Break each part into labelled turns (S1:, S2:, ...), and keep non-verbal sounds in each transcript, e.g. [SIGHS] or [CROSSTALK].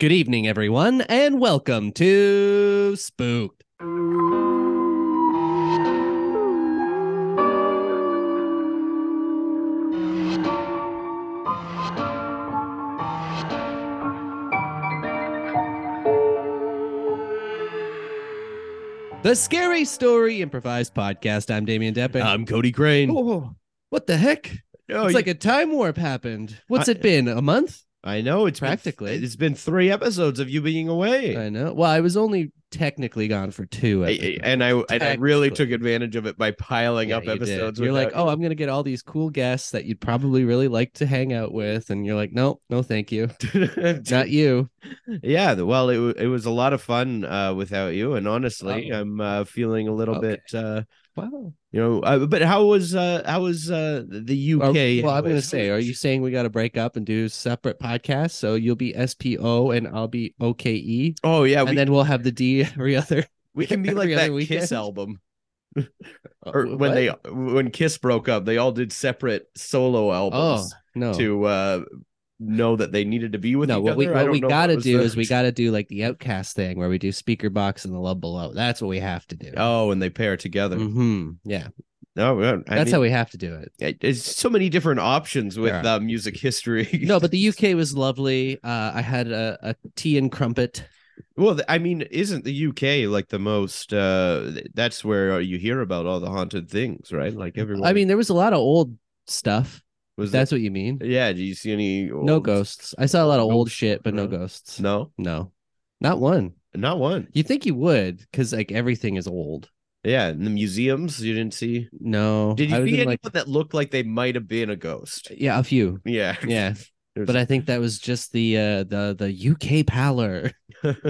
S1: Good evening, everyone, and welcome to Spooked. The Scary Story Improvised Podcast. I'm Damien Deppin.
S2: I'm Cody Crane.
S1: Oh, what the heck?
S2: Oh,
S1: it's
S2: you-
S1: like a time warp happened. What's
S2: I-
S1: it been? A month?
S2: I know it's been-
S1: practically.
S2: it's been three episodes of you being away,
S1: I know. Well, I was only technically gone for two.
S2: I-
S1: at the-
S2: I- and I and I really took advantage of it by piling
S1: Yeah,
S2: up
S1: you did.
S2: episodes.
S1: You're like, oh, I'm gonna get all these cool guests that you'd probably really like to hang out with, and you're like, no, no, thank you, [LAUGHS] not you.
S2: yeah, well, it it was a lot of fun uh, without you, and honestly,
S1: Oh.
S2: I'm uh, feeling a little
S1: Okay.
S2: bit, uh,
S1: Wow.
S2: you know. Uh, but how was uh, how was uh, the UK?
S1: well, I'm gonna say, are you saying we got to break up and do separate podcasts? So you'll be SPO and I'll be OKE,
S2: Oh yeah,
S1: and
S2: we,
S1: then we'll have the D every other.
S2: we can be like that Kiss album. [LAUGHS]
S1: Uh,
S2: Or when
S1: what?
S2: they when Kiss broke up, they all did separate solo albums.
S1: oh
S2: albums.
S1: no.
S2: to uh know that they needed to be with
S1: no,
S2: each
S1: what we
S2: other. I
S1: what we gotta do
S2: the-
S1: is we gotta do like the OutKast thing where we do Speakerboxxx and the Love Below. That's what we have to do.
S2: oh, and they pair together.
S1: hmm Yeah,
S2: No, I
S1: that's
S2: mean,
S1: how we have to do it.
S2: There's so many different options with uh, music history.
S1: No, but the [LAUGHS] UK was lovely. Uh, I had a, a tea and crumpet.
S2: well, I mean, isn't the UK like the most? uh That's where you hear about all the haunted things, right? Like everyone.
S1: I mean, there was a lot of old stuff.
S2: Was
S1: That's
S2: that,
S1: what you mean.
S2: yeah. Do you see any?
S1: No ghosts. I saw a lot of old shit, but no
S2: No.
S1: ghosts.
S2: No,
S1: No, not one.
S2: not one.
S1: You think you would, because like everything is old.
S2: Yeah, in the museums you didn't see.
S1: No,
S2: Did you see anyone
S1: like
S2: that looked like they might have been a ghost?
S1: yeah, a few.
S2: Yeah,
S1: Yeah, [LAUGHS] but I think that was just the uh the the UK pallor. [LAUGHS]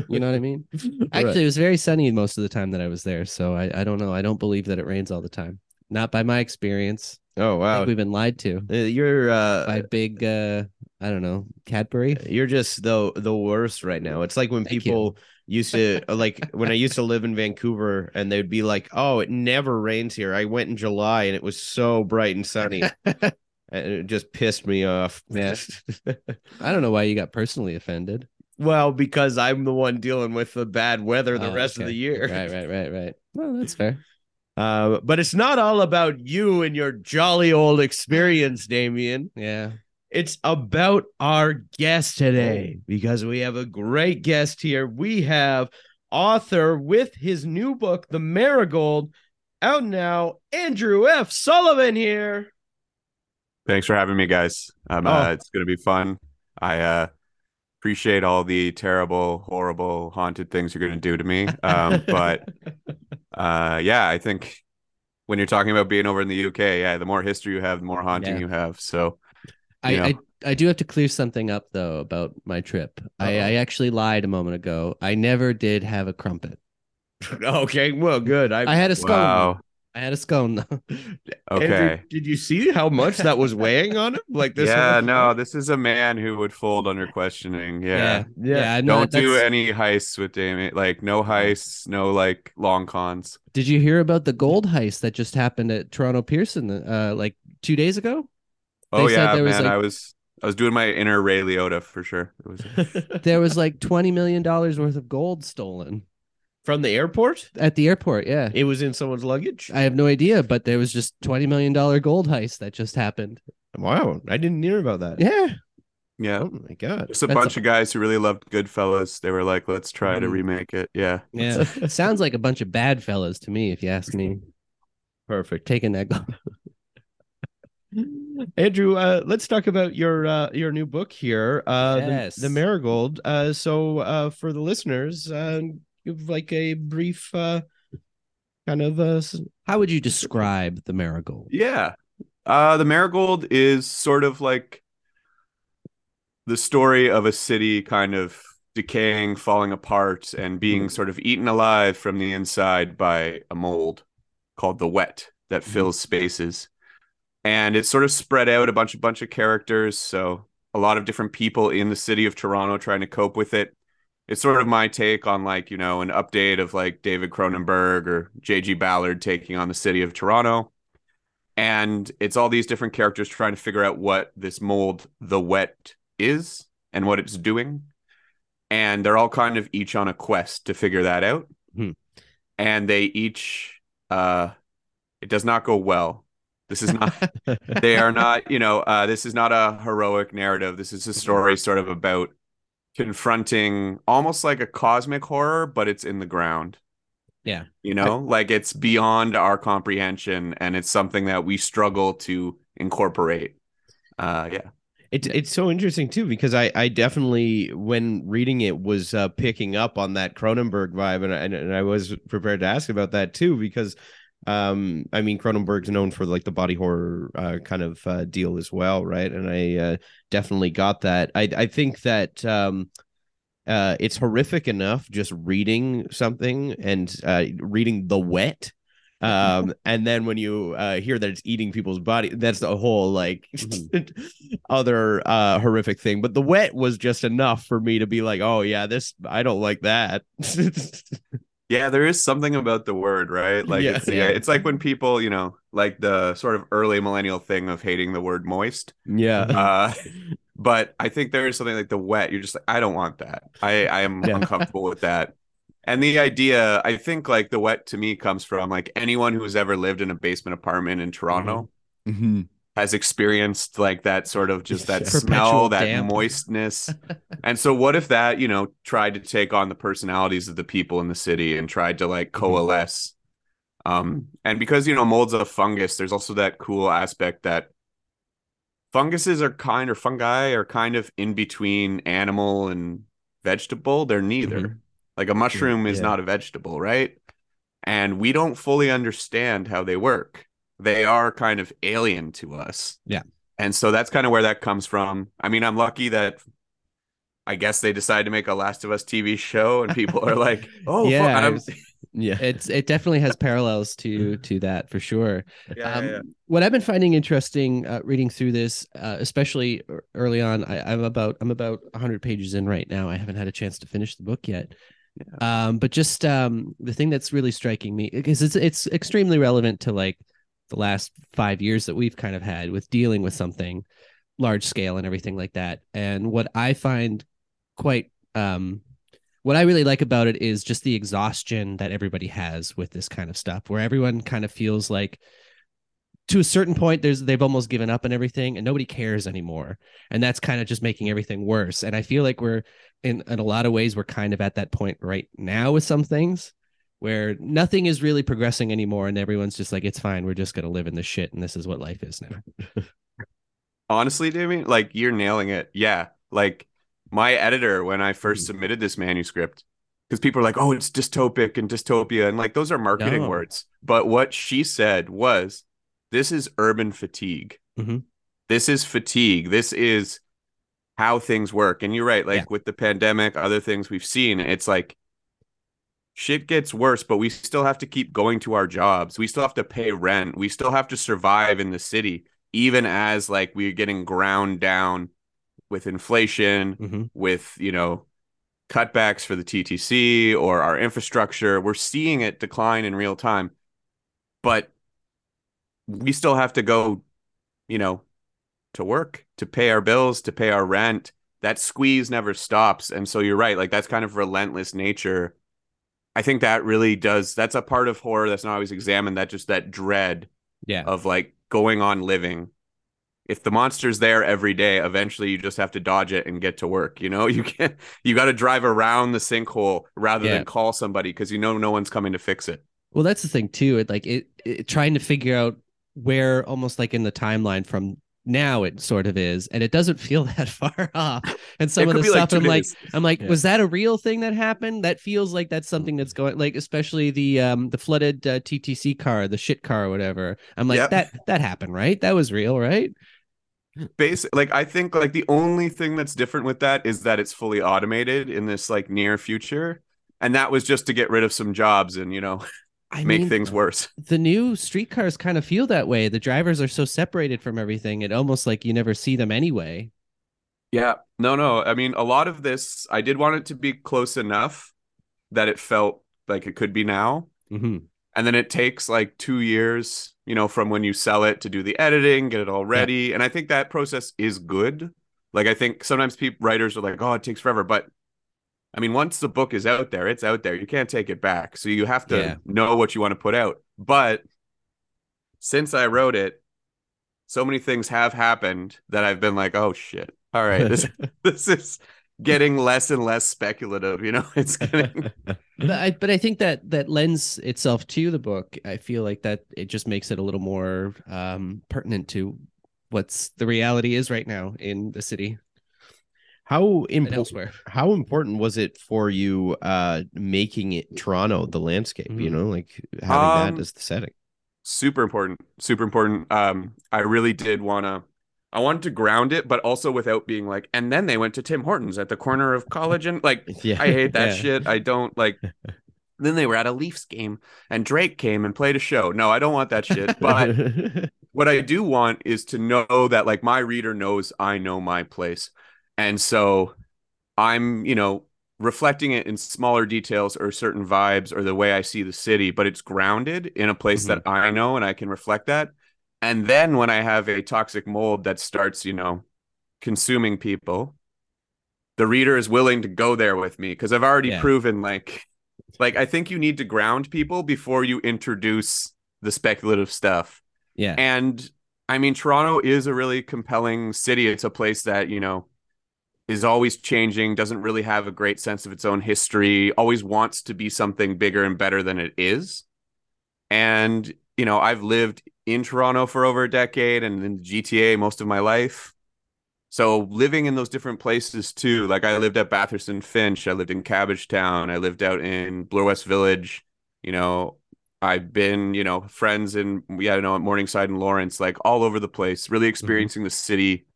S1: You know what I mean? Actually, it was very sunny most of the time that I was there, so I I don't know. I don't believe that it rains all the time. Not by my experience.
S2: Oh wow,
S1: we've been lied to
S2: Uh, you're uh
S1: by big uh I don't know Cadbury.
S2: You're just the the worst right now. It's like when
S1: Thank you.
S2: people used to like when I used to live in Vancouver and they'd be like, "Oh, it never rains here." I went in July and it was so bright and sunny. [LAUGHS] and it just pissed me off.
S1: Yeah. [LAUGHS] I don't know why you got personally offended.
S2: well, because I'm the one dealing with the bad weather the
S1: Oh,
S2: rest of the year.
S1: Right, right, right, right. Well, that's fair.
S2: Uh, but it's not all about you and your jolly old experience, Damien.
S1: Yeah.
S2: It's about our guest today because we have a great guest here. We have author with his new book, The Marigold, out now, Andrew F. Sullivan here.
S3: Thanks for having me, guys. Um,
S2: Oh.
S3: uh, it's going to be fun. I uh, appreciate all the terrible, horrible, haunted things you're going to do to me. Um, but [LAUGHS] uh, yeah, I think when you're talking about being over in the UK, yeah, the more history you have, the more haunting
S1: Yeah.
S3: you have. So
S1: I, I I do have to clear something up though about my trip. I, I actually lied a moment ago. I never did have a crumpet. [LAUGHS]
S2: okay, well, good. I,
S1: I had a scone.
S3: wow,
S1: I had a scone though. [LAUGHS]
S3: okay.
S2: Andrew, did you see how much that was weighing on him? Like this?
S3: yeah, no, this is a man who would fold under questioning. Yeah.
S2: yeah.
S1: I'm
S3: Don't
S1: not-
S3: do any heists with Damien. Like no heists, no like long cons.
S1: Did you hear about the gold heist that just happened at Toronto Pearson uh like two days ago?
S3: Oh
S1: They said
S3: yeah,
S1: there was,
S3: man.
S1: like-
S3: I was I was doing my inner Ray Liotta for sure. It was [LAUGHS]
S1: There was like twenty million dollars worth of gold stolen
S2: From the airport?
S1: at the airport. Yeah.
S2: It was in someone's luggage.
S1: I have no idea, but there was just twenty million dollar gold heist that just happened.
S2: wow, I didn't hear about that.
S1: Yeah.
S3: yeah.
S2: Oh my god.
S3: Just a
S1: That's
S3: bunch of guys who really loved Goodfellas. They were like, let's try to
S1: Mhm.
S3: remake it. Yeah.
S1: Yeah. [LAUGHS] Sounds like a bunch of bad fellas to me, if you ask me.
S2: Perfect.
S1: Taking that gold. [LAUGHS]
S2: Andrew, uh, let's talk about your uh, your new book here, uh,
S1: Yes.
S2: the, the Marigold. Uh, so, uh, for the listeners, uh, give like a brief uh, kind of uh,
S1: How would you describe the marigold?
S3: Yeah. Uh the Marigold is sort of like the story of a city kind of decaying, falling apart, and being sort of eaten alive from the inside by a mold called the wet that fills spaces. And it's sort of spread out a bunch of bunch of characters, so a lot of different people in the city of Toronto trying to cope with it. It's sort of my take on like, you know, an update of like David Cronenberg or JG Ballard taking on the city of Toronto and it's all these different characters trying to figure out what this mold the wet is and what it's doing and they're all kind of each on a quest to figure that out.
S1: Hmm.
S3: And they each, uh, it does not go well. This is not. [LAUGHS] they are not. You know, uh, this is not a heroic narrative. This is a story sort of about confronting almost like a cosmic horror, but it's in the ground.
S1: Yeah.
S3: You know, like it's beyond our comprehension, and it's something that we struggle to incorporate. Uh, yeah.
S2: It's it's so interesting too because I I definitely when reading it was uh, picking up on that Cronenberg vibe and I, and I was prepared to ask about that too because um I mean Cronenberg's known for like the body horror uh, kind of uh, deal as well right? And I uh, definitely got that. I I think that um uh it's horrific enough just reading something and uh reading The Wet um [LAUGHS] and then when you uh hear that it's eating people's body that's the whole like [LAUGHS] other uh horrific thing. But the wet was just enough for me to be like oh yeah this i don't like that [LAUGHS]
S3: Yeah, there is something about the word, right? Like,
S2: Yeah.
S3: it's, yeah, it's like when people, you know, like the sort of early millennial thing of hating the word moist.
S2: yeah
S3: Uh, [LAUGHS] but I think there is something like the wet. You're just like, I don't want that. I, I am
S2: Yeah.
S3: uncomfortable with that. And the idea, I think, like the wet to me comes from like anyone who's ever lived in a basement apartment in Toronto
S2: Mhm.
S3: Has experienced like that sort of just that
S1: Perpetual
S3: smell, that
S1: damp.
S3: moistness. [LAUGHS] and so, what if that, you know, tried to take on the personalities of the people in the city and tried to like
S1: Mm-hmm.
S3: coalesce? Um, and because you know mold's a fungus, there's also that cool aspect that funguses are kind or fungi are kind of in between animal and vegetable. They're neither.
S1: Mhm.
S3: Like a mushroom is
S2: Yeah.
S3: not a vegetable, right? And we don't fully understand how they work. They are kind of alien to us.
S1: Yeah.
S3: And so that's kind of where that comes from. I mean, I'm lucky that I guess they decided to make a Last of Us TV show and people are like, [LAUGHS] oh,
S1: Yeah,
S3: fuck.
S1: I
S3: I'm-
S2: yeah
S1: it's it definitely has parallels to [LAUGHS] to that for sure.
S3: Yeah,
S1: um,
S3: yeah.
S1: What I've been finding interesting uh, reading through this, uh, especially early on, I, I'm about I'm about 100 pages in right now. I haven't had a chance to finish the book yet. Um, but just um, the thing that's really striking me because it's it's extremely relevant to like the last five years that we've kind of had with dealing with something large scale and everything like that. And what I find quite um, what I really like about it is just the exhaustion that everybody has with this kind of stuff, where everyone kind of feels like to a certain point there's they've almost given up on everything and nobody cares anymore. And that's kind of just making everything worse. And i feel like we're in in a lot of ways we're kind of at that point right now with some things where nothing is really progressing anymore and everyone's just like it's fine we're just going to live in this shit and this is what life is now [LAUGHS]
S3: honestly, Damien, like you're nailing it. Yeah. Like my editor, when I first
S1: Mhm.
S3: submitted this manuscript, because people are like, oh, it's dystopic and dystopia. And like those are marketing
S1: No.
S3: words. But what she said was, this is urban fatigue.
S1: Mhm.
S3: This is fatigue. This is how things work. And you're right. Like
S1: Yeah.
S3: with the pandemic, other things we've seen, it's like shit gets worse, but we still have to keep going to our jobs. We still have to pay rent. We still have to survive in the city, even as like we're getting ground down with inflation,
S1: hmm
S3: with, you know, cutbacks for the TTC or our infrastructure. We're seeing it decline in real time. But we still have to go, you know, to work, to pay our bills, to pay our rent. That squeeze never stops. And so you're right, like that's kind of relentless nature. I think that really does that's a part of horror that's not always examined, that just that dread
S1: yeah
S3: of like going on living. If the monster's there every day, eventually you just have to dodge it and get to work. You know, [LAUGHS] you can't, you got to drive around the sinkhole rather
S1: Yeah.
S3: than call somebody because you know no one's coming to fix it.
S1: Well, that's the thing too. It like it, it trying to figure out where almost like in the timeline from now it sort of is, and it doesn't [LAUGHS] feel that far off. And some
S3: it
S1: of the
S3: be like
S1: stuff I'm like. I'm like,
S2: Yeah.
S1: was that a real thing that happened? That feels like that's something that's going like, especially the um the flooded uh, TTC car, the shit car, or whatever. I'm like,
S3: Yep.
S1: that that happened, right? That was real, right?
S3: Basic, like I think like the only thing that's different with that is that it's fully automated in this like near future. And that was just to get rid of some jobs and, you know, [LAUGHS]
S1: I
S3: make
S1: mean,
S3: things worse. [LAUGHS]
S1: the new streetcars kind of feel that way. The drivers are so separated from everything, it almost like you never see them anyway.
S3: Yeah. No, no. I mean, a lot of this, I did want it to be close enough that it felt like it could be now.
S1: hmm
S3: And then it takes like two years, you know, from when you sell it to do the editing, get it all ready. And I think that process is good. Like, I think sometimes people, writers are like, oh, it takes forever. But I mean, once the book is out there, it's out there. You can't take it back. So you have to
S1: Yeah.
S3: know what you want to put out. But since I wrote it, so many things have happened that I've been like, oh shit. All right, this [LAUGHS] [LAUGHS] this is getting less and less speculative, you know? [LAUGHS] It's getting
S1: but I but I think that that lends itself to the book. I feel like that it just makes it a little more um pertinent to what's the reality is right now in the city
S2: How important how important was it for you uh making it Toronto the landscape, you
S1: Mhm.
S2: know, like having
S3: Um,
S2: that as the setting?
S3: super important. Super important. Um, I really did wanna I wanted to ground it, but also without being like, and then they went to Tim Hortons at the corner of college and like [LAUGHS]
S2: Yeah.
S3: I hate that
S1: Yeah.
S3: shit. I don't like. [LAUGHS] Then they were at a Leafs game and Drake came and played a show. No, I don't want that shit. But [LAUGHS] what I do want is to know that like my reader knows I know my place. And so I'm, you know, reflecting it in smaller details or certain vibes or the way I see the city, but it's grounded in a place mm-hmm. that I know and I can reflect that. And then when I have a toxic mold that starts, you know, consuming people, the reader is willing to go there with me because I've already
S1: Yeah.
S3: proven like like I think you need to ground people before you introduce the speculative stuff.
S1: Yeah.
S3: And I mean, Toronto is a really compelling city. It's a place that, you know, is always changing, doesn't really have a great sense of its own history, always wants to be something bigger and better than it is. And, you know, I've lived in Toronto for over a decade and in the GTA most of my life. So living in those different places too, like I lived at Bathurst and Finch, I lived in Cabbagetown, I lived out in Bloor West Village, you know, I've been, you know, friends in yeah, I know at Morningside and Lawrence, like all over the place, really mm-hmm. experiencing the city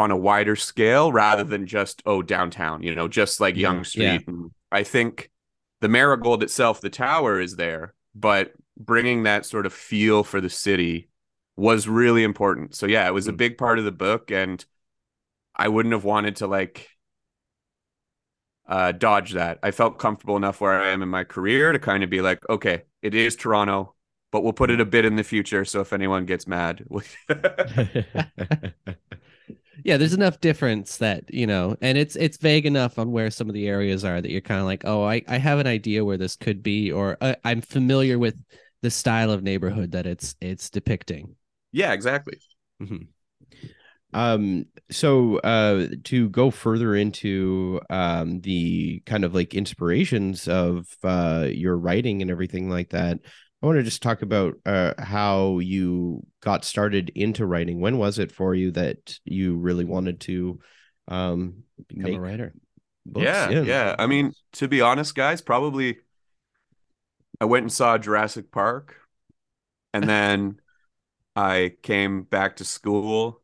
S3: on a wider scale rather than just oh downtown, you know, just like
S2: Yeah,
S3: Yonge Street. And I think the Marigold itself, the tower is there, but bringing that sort of feel for the city was really important. So yeah, it was a
S2: Mm.
S3: big part of the book, and I wouldn't have wanted to like uh, dodge that. I felt comfortable enough where I am in my career to kind of be like, okay, it is Toronto, but we'll put it a bit in the future. So if anyone gets mad, [LAUGHS] [LAUGHS] [LAUGHS]
S1: yeah there's enough difference that you know and it's it's vague enough on where some of the areas are that you're kind of like oh i i have an idea where this could be or uh, i'm familiar with the style of neighborhood that it's it's depicting
S3: yeah, exactly.
S2: um so uh to go further into um the kind of like inspirations of uh your writing and everything like that i want to just talk about uh how you got started into writing when was it for you that you really wanted to um
S1: become
S2: make
S1: a writer
S2: books?
S3: yeah, yeah. I mean, to be honest, guys, probably I went and saw Jurassic Park, and [LAUGHS] then I came back to school,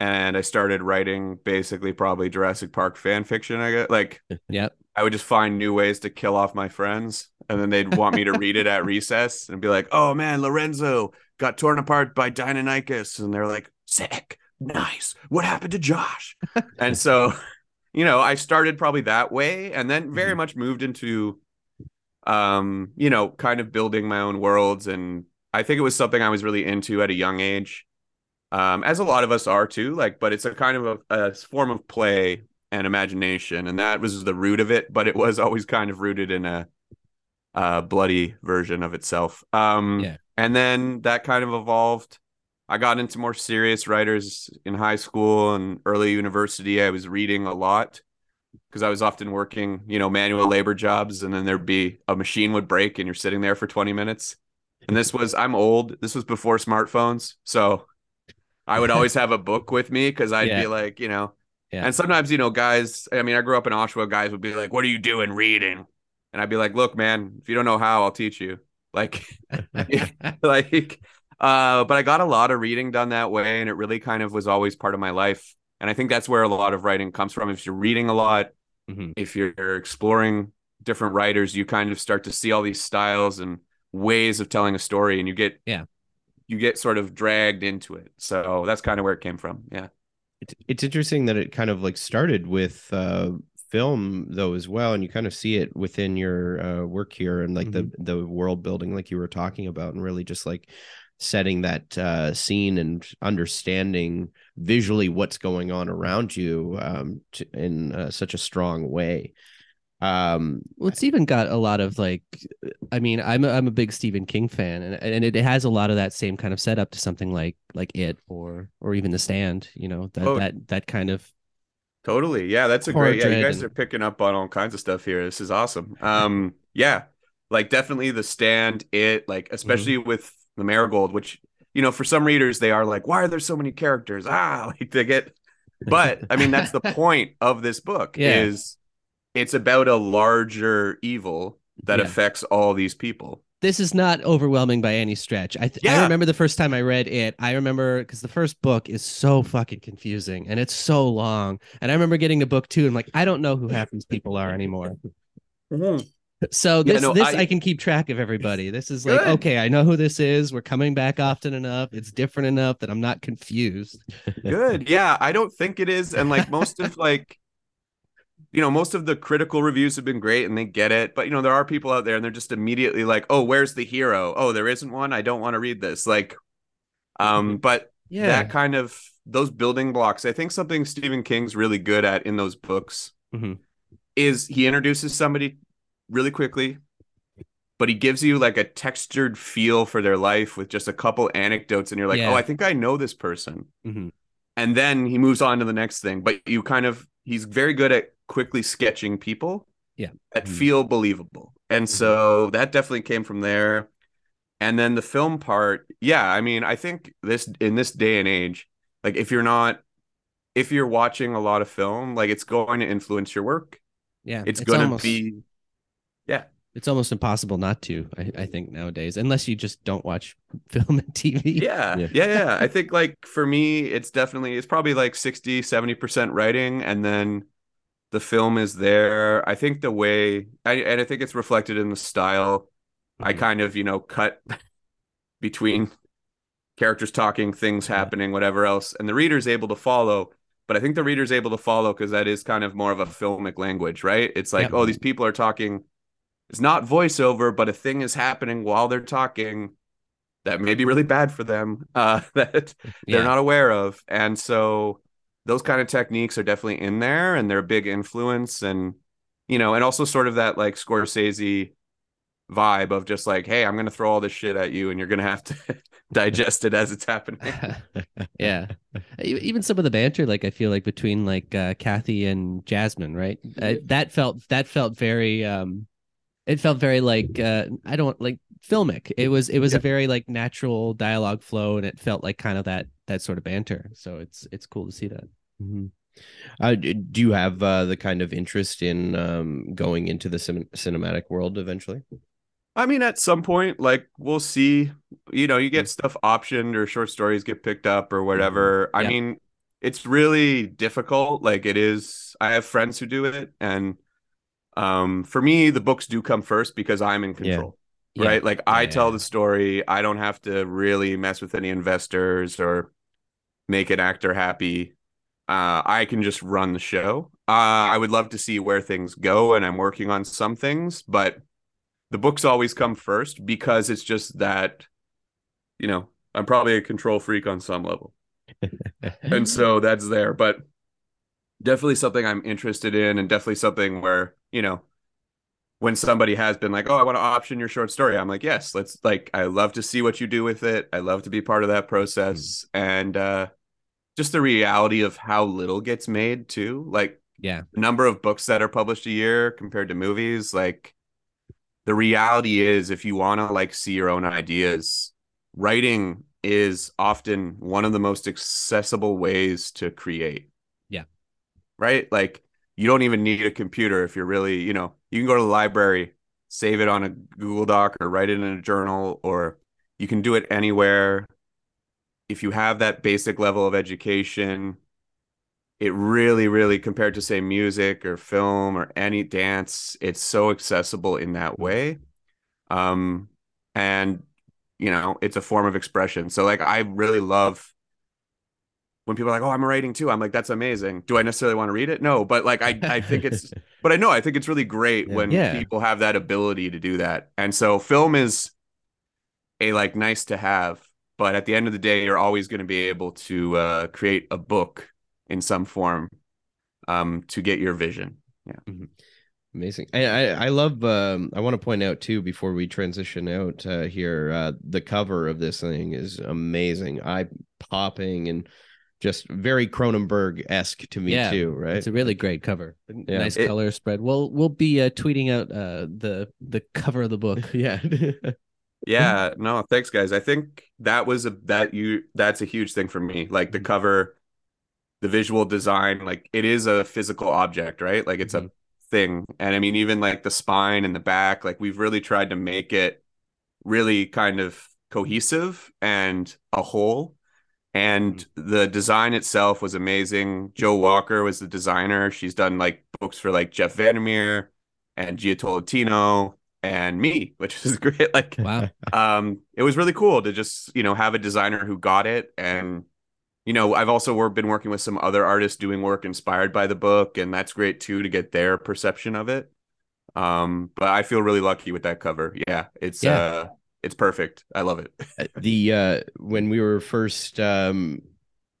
S3: and I started writing basically probably Jurassic Park fan fiction. I guess like
S1: yep
S3: I would just find new ways to kill off my friends, and then they'd want me to read it at [LAUGHS] recess and be like, "Oh man, Lorenzo got torn apart by Deinonychus," and they're like, "Sick, nice. What happened to Josh?" [LAUGHS] and so, you know, I started probably that way, and then very
S2: Mhm.
S3: much moved into, um, you know, kind of building my own worlds, and I think it was something I was really into at a young age, um, as a lot of us are too. Like, but it's a kind of a, a form of play and imagination, and that was the root of it. But it was always kind of rooted in a, a bloody version of itself. Um,
S1: Yeah.
S3: and then that kind of evolved. I got into more serious writers in high school and early university. I was reading a lot because I was often working, you know, manual labor jobs, and then there'd be a machine would break, and you're sitting there for 20 minutes. And this was I'm old. This was before smartphones, so I would always have a book with me because I'd
S1: Yeah.
S3: be like, you know,
S1: Yeah.
S3: and sometimes you know, guys. I mean, I grew up in Oshawa. Guys would be like, "What are you doing reading?" And I'd be like, "Look, man, if you don't know how, I'll teach you." Like, [LAUGHS] [LAUGHS] like, uh, but I got a lot of reading done that way, and it really kind of was always part of my life. And I think that's where a lot of writing comes from. If you're reading a lot,
S1: Mhm.
S3: if you're exploring different writers, you kind of start to see all these styles and ways of telling a story, and you get
S1: Yeah.
S3: you get sort of dragged into it. So that's kind of where it came from. Yeah.
S2: It's, it's interesting that it kind of like started with uh film though as well and you kind of see it within your uh work here and like the the world building like you were talking about and really just like setting that uh, scene and understanding visually what's going on around you um, to, in uh, such a strong way. Um,
S1: well, it's even got a lot of like, I mean, I'm a, I'm a big Stephen King fan, and and it has a lot of that same kind of setup to something like like it or or even The Stand. You know that
S3: Oh.
S1: that that kind of
S3: Totally. Yeah, that's a great. Yeah, you guys
S1: and-
S3: are picking up on all kinds of stuff here. This is awesome. Um, [LAUGHS] yeah, like definitely the stand. It like especially with the marigold, which you know for some readers they are like, why are there so many characters? Ah, [LAUGHS] like they get. But I mean, that's the [LAUGHS] point of this book.
S1: Yeah.
S3: Is it's about a larger evil that
S1: Yeah.
S3: affects all these people.
S1: this is not overwhelming by any stretch. I th- I remember the first time I read it. I remember because the first book is so fucking confusing and it's so long. And I remember getting to book two and like I don't know who half these people are anymore. Mm-hmm. So
S3: Yeah,
S1: this
S3: no,
S1: this
S3: I-
S1: I, can keep track of everybody. This is like
S3: Good.
S1: okay, I know who this is. We're coming back often enough. It's different enough that I'm not confused.
S3: Good. Yeah, I don't think it is. And like most of like you know, most of the critical reviews have been great and they get it. But you know, there are people out there and they're just immediately like, "Oh, where's the hero? Oh, there isn't one. I don't want to read this." Like um but
S1: Yeah.
S3: that kind of those building blocks, I think something Stephen King's really good at in those books
S1: Mhm.
S3: is he introduces somebody really quickly but he gives you like a textured feel for their life with just a couple anecdotes and you're like,
S1: Yeah.
S3: "Oh, I think I know this person."
S1: Mhm.
S3: and then he moves on to the next thing but you kind of he's very good at quickly sketching people
S1: Yeah.
S3: that
S1: Mhm.
S3: feel believable and so that definitely came from there and then the film part yeah i mean i think this in this day and age like if you're not if you're watching a lot of film like it's going to influence your work
S1: Yeah.
S3: it's, going to
S1: almost-
S3: be yeah
S1: it's almost impossible not to, I, I think, nowadays, unless you just don't watch [LAUGHS] film and TV.
S3: yeah,
S2: Yeah.
S3: yeah yeah i think like for me it's definitely it's probably like 60 70% writing and then the film is there i think the way I, and i think it's reflected in the style i
S1: Mhm.
S3: kind of you know cut [LAUGHS] between characters talking things happening whatever else and the reader's able to follow but i think the reader's able to follow because that is kind of more of a filmic language right it's like
S1: Yep.
S3: oh these people are talking it's not voiceover but a thing is happening while they're talking that may be really bad for them uh [LAUGHS] that they're
S1: Yeah.
S3: not aware of. And so those kind of techniques are definitely in there and they're a big influence. And you know and also sort of that like scorsese vibe of just like hey i'm gonna throw all this shit at you and you're gonna have to [LAUGHS] digest it as it's happening. [LAUGHS]
S1: Yeah. Even some of the banter like i feel like between like uh kathy and jasmine right? Uh, that felt that felt very um it felt very like uh i don't like filmic. It was it was a very like natural dialogue flow and it felt like kind of that that sort of banter. So it's it's cool to see that.
S2: Mhm. Uh, do you have uh, the kind of interest in um, going into the cin- cinematic world eventually?
S3: i mean at some point like we'll see. You know you get stuff optioned or short stories get picked up or whatever. I
S1: Yeah.
S3: mean it's really difficult. Like it is i have friends who do it and um for me the books do come first because i'm in control
S1: Yeah.
S3: right? Like i
S1: Yeah,
S3: tell the story. I don't have to really mess with any investors or make an actor happy. Uh i can just run the show. Uh i would love to see where things go and i'm working on some things but the books always come first because it's just that you know i'm probably a control freak on some level. [LAUGHS] And so that's there. But definitely something i'm interested in and definitely something where you know when somebody has been like oh i want to option your short story i'm like yes let's like i love to see what you do with it. I love to be part of that process. And uh just the reality of how little gets made too like
S1: yeah.
S3: the number of books that are published a year compared to movies like the reality is if you want to like see your own ideas writing is often one of the most accessible ways to create. Right? Like you don't even need a computer if you're really you know you can go to the library save it on a google doc or write it in a journal or you can do it anywhere. If you have that basic level of education it really really compared to say music or film or any dance it's so accessible in that way. Um and you know it's a form of expression. So like i really love when people are like oh i'm writing too i'm like that's amazing do i necessarily want to read it no but like i i think it's [LAUGHS] [LAUGHS] but i know i think it's really great when
S1: Yeah.
S3: people have that ability to do that and so film is a like nice to have but at the end of the day, you're always going to be able to uh, create a book in some form um, to get your vision. Yeah.
S2: Amazing. I I, I love. Um, I want to point out too before we transition out uh, here. Uh, the cover of this thing is amazing. Eye popping and just very Cronenberg esque to me
S1: Yeah,
S2: too. Right.
S1: It's a really great cover.
S2: Yeah.
S1: Nice
S3: It-
S1: color spread. We'll we'll be uh, tweeting out uh, the the cover of the book. [LAUGHS]
S2: yeah. [LAUGHS]
S3: Yeah, no, thanks guys. I think that was a that you that's a huge thing for me. Like the cover, the visual design, like it is a physical object, right? Like it's a thing. And I mean even like the spine and the back, like we've really tried to make it really kind of cohesive and a whole. And the design itself was amazing. Jo Walker was the designer. She's done like books for like Jeff Vandermeer and Jia Tolentino and me, [LAUGHS] which is great. Like
S1: Wow.
S3: um it was really cool to just you know have a designer who got it and you know i've also wor- been working with some other artists doing work inspired by the book and that's great too to get their perception of it um but i feel really lucky with that cover yeah it's
S1: Yeah.
S3: uh it's perfect i love it
S2: the uh when we were first um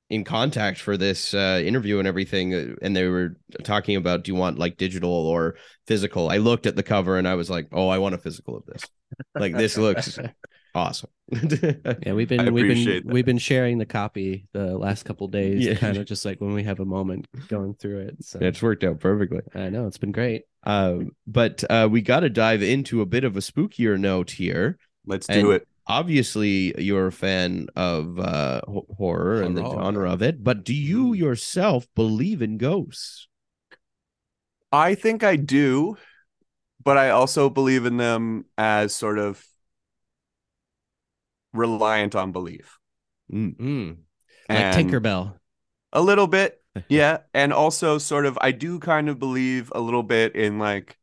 S2: in contact for this uh interview and everything uh, and they were talking about do you want like digital or physical i looked at the cover and i was like oh i want a physical of this like this looks [LAUGHS] awesome
S1: Yeah, we've been we've been
S3: that.
S1: we've been sharing the copy the last couple days,
S2: Yeah.
S1: kind of just like when we have a moment going through it. So
S2: it's worked out perfectly
S1: I know it's been great.
S2: um but uh we got to dive into a bit of a spookier note here
S3: let's
S2: And-
S3: do it
S2: obviously you're a fan of uh ho- horror and the
S1: Horror.
S2: genre of it but do you yourself believe in ghosts
S3: i think i do but i also believe in them as sort of reliant on belief
S1: Mm. Like
S3: And-
S1: Tinkerbell.
S3: A little bit. [LAUGHS] Yeah. And also sort of I do kind of believe a little bit in like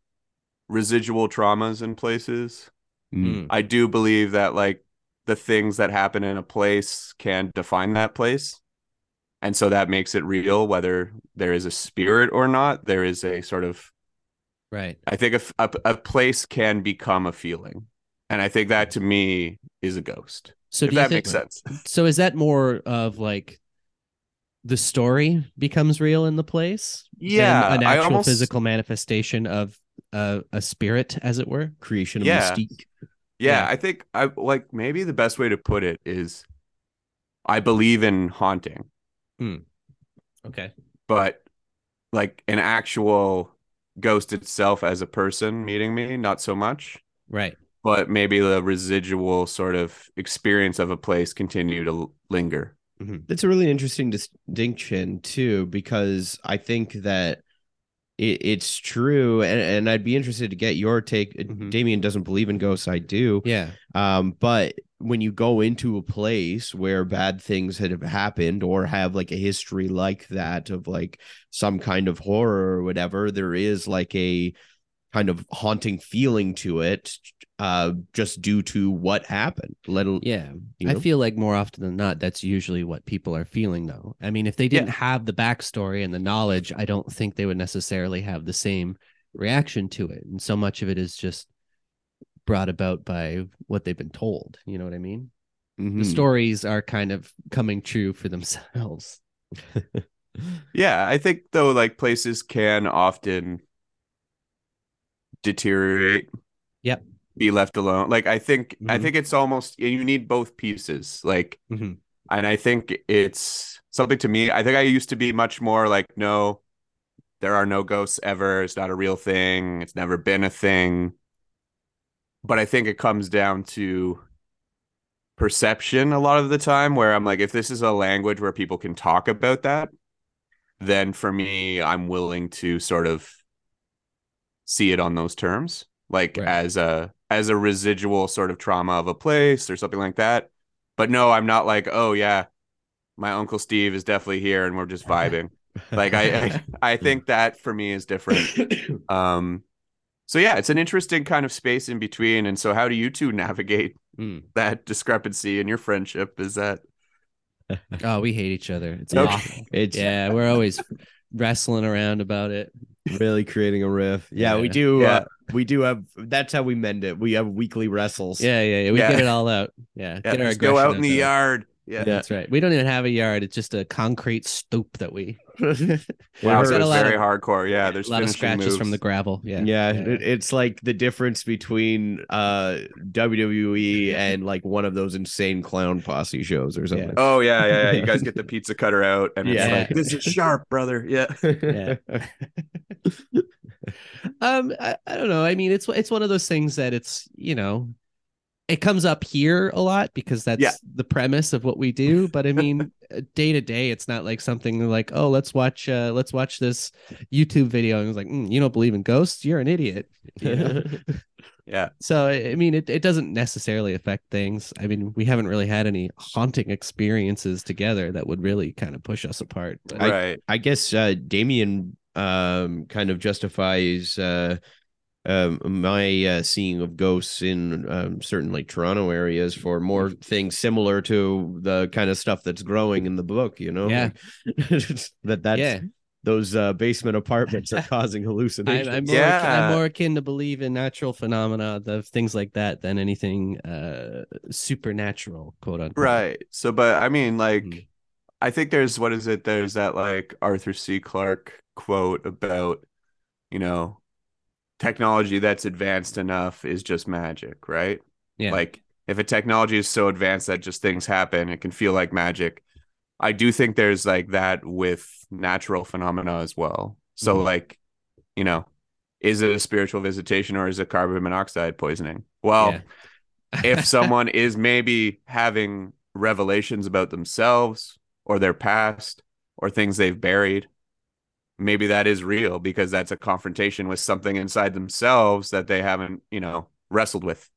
S3: residual traumas in places.
S1: Mm.
S3: I do believe that like the things that happen in a place can define that place. And so that makes it real whether there is a spirit or not. There is a sort of
S1: Right.
S3: I think a a place can become a feeling. And I think that to me is a ghost.
S1: So
S3: if
S1: do
S3: that
S1: think
S3: makes sense. [LAUGHS]
S1: so is that more of like the story becomes real in the place?
S3: Yeah.
S1: An actual
S3: almost
S1: physical manifestation of uh, a spirit, as it were.
S2: creation of
S3: Yeah.
S2: mystique
S3: Yeah,
S1: Yeah.
S3: I think I like maybe the best way to put it is I believe in haunting, hmm.
S1: Okay.
S3: but like an actual ghost itself as a person meeting me, not so much.
S1: Right.
S3: But maybe the residual sort of experience of a place continue to l- linger. Mm-hmm.
S2: That's a really interesting distinction too, because I think that it, it's true, and, and I'd be interested to get your take.
S1: Mhm.
S2: Damien doesn't believe in ghosts, I do.
S1: Yeah.
S2: Um, but when you go into a place where bad things had happened or have like a history like that of like some kind of horror or whatever, there is like a kind of haunting feeling to it, uh, just due to what happened. Let
S1: Yeah.
S2: you
S1: I feel like more often than not, that's usually what people are feeling, though. I mean, if they didn't have the backstory and the knowledge, I don't think they would necessarily have the same reaction to it. And so much of it is just brought about by what they've been told. You know what I mean? The
S2: Mhm.
S1: stories are kind of coming true for themselves. [LAUGHS]
S3: Yeah, I think though like places can often deteriorate.
S1: Yep.
S3: Be left alone. Like I think I
S1: Mhm.
S3: think it's almost you need both pieces. Like
S1: Mhm.
S3: and I think it's something to me. I think I used to be much more like no there are no ghosts ever. It's not a real thing. It's never been a thing. But I think it comes down to perception a lot of the time where I'm like if this is a language where people can talk about that then for me I'm willing to sort of see it on those terms like
S1: Right.
S3: as a as a residual sort of trauma of a place or something like that but no I'm not like oh yeah my uncle Steve is definitely here and we're just vibing [LAUGHS] like I I, I think that for me is different [COUGHS] um so yeah it's an interesting kind of space in between and so how do you two navigate
S1: Mm.
S3: that discrepancy in your friendship is that
S1: Oh, we hate each other. It's
S3: Okay.
S1: awful.
S2: it's
S1: Yeah, we're always wrestling around about it.
S2: Really creating a riff. Yeah, we do.
S3: Yeah.
S2: Uh, we do have. That's how we mend it. We have weekly wrestles.
S1: Yeah, yeah, yeah. We
S3: Yeah.
S1: get it all out. Yeah,
S3: Yeah,
S1: get our
S3: go out in the
S1: there.
S3: yard. Yeah.
S1: That's right. We don't even have a yard. It's just a concrete stoop that we. [LAUGHS]
S3: Wow,
S1: We've
S3: so it's very
S1: of-
S3: hardcore. Yeah, there's
S1: a lot of
S3: finishing
S1: scratches from the gravel. Yeah,
S2: Yeah, it- it's like the difference between uh WWE and like one of those insane clown posse shows or something.
S3: Oh yeah, yeah, yeah. You guys [LAUGHS] get the pizza cutter out, and it's
S2: Yeah.
S3: like this is sharp, brother. Yeah. [LAUGHS]
S1: Yeah. Um, I, I don't know. I mean, it's it's one of those things that it's you know, it comes up here a lot because that's
S3: Yeah.
S1: the premise of what we do. But I mean, [LAUGHS] uh, day to day, it's not like something like, oh, let's watch, uh, let's watch this YouTube video, and it's like, mm, you don't believe in ghosts, you're an idiot. You know? [LAUGHS]
S3: Yeah.
S1: so I I mean, it it doesn't necessarily affect things. I mean, we haven't really had any haunting experiences together that would really kind of push us apart. But
S2: I-
S3: right.
S2: I guess uh Damien um kind of justifies uh um my uh, seeing of ghosts in um, certain like Toronto areas for more things similar to the kind of stuff that's growing in the book, you know.
S1: Yeah. [LAUGHS]
S2: that that's
S1: yeah.
S2: those uh, basement apartments are [LAUGHS] causing hallucinations.
S1: I'm, more,
S3: Yeah.
S1: I'm more akin to believe in natural phenomena, the things like that, than anything uh supernatural, quote unquote.
S3: Right. So, but I mean, like,
S1: Mhm.
S3: I think there's what is it? There's that like Arthur C. Clarke quote about, you know, technology that's advanced enough is just magic, right?
S1: Yeah.
S3: Like, if a technology is so advanced that just things happen, it can feel like magic. I do think there's like that with natural phenomena as well. So,
S1: Mhm.
S3: like, you know, is it a spiritual visitation or is it carbon monoxide poisoning? Well,
S1: Yeah.
S3: if [LAUGHS] someone is maybe having revelations about themselves or their past or things they've buried, maybe that is real because that's a confrontation with something inside themselves that they haven't, you know, wrestled with.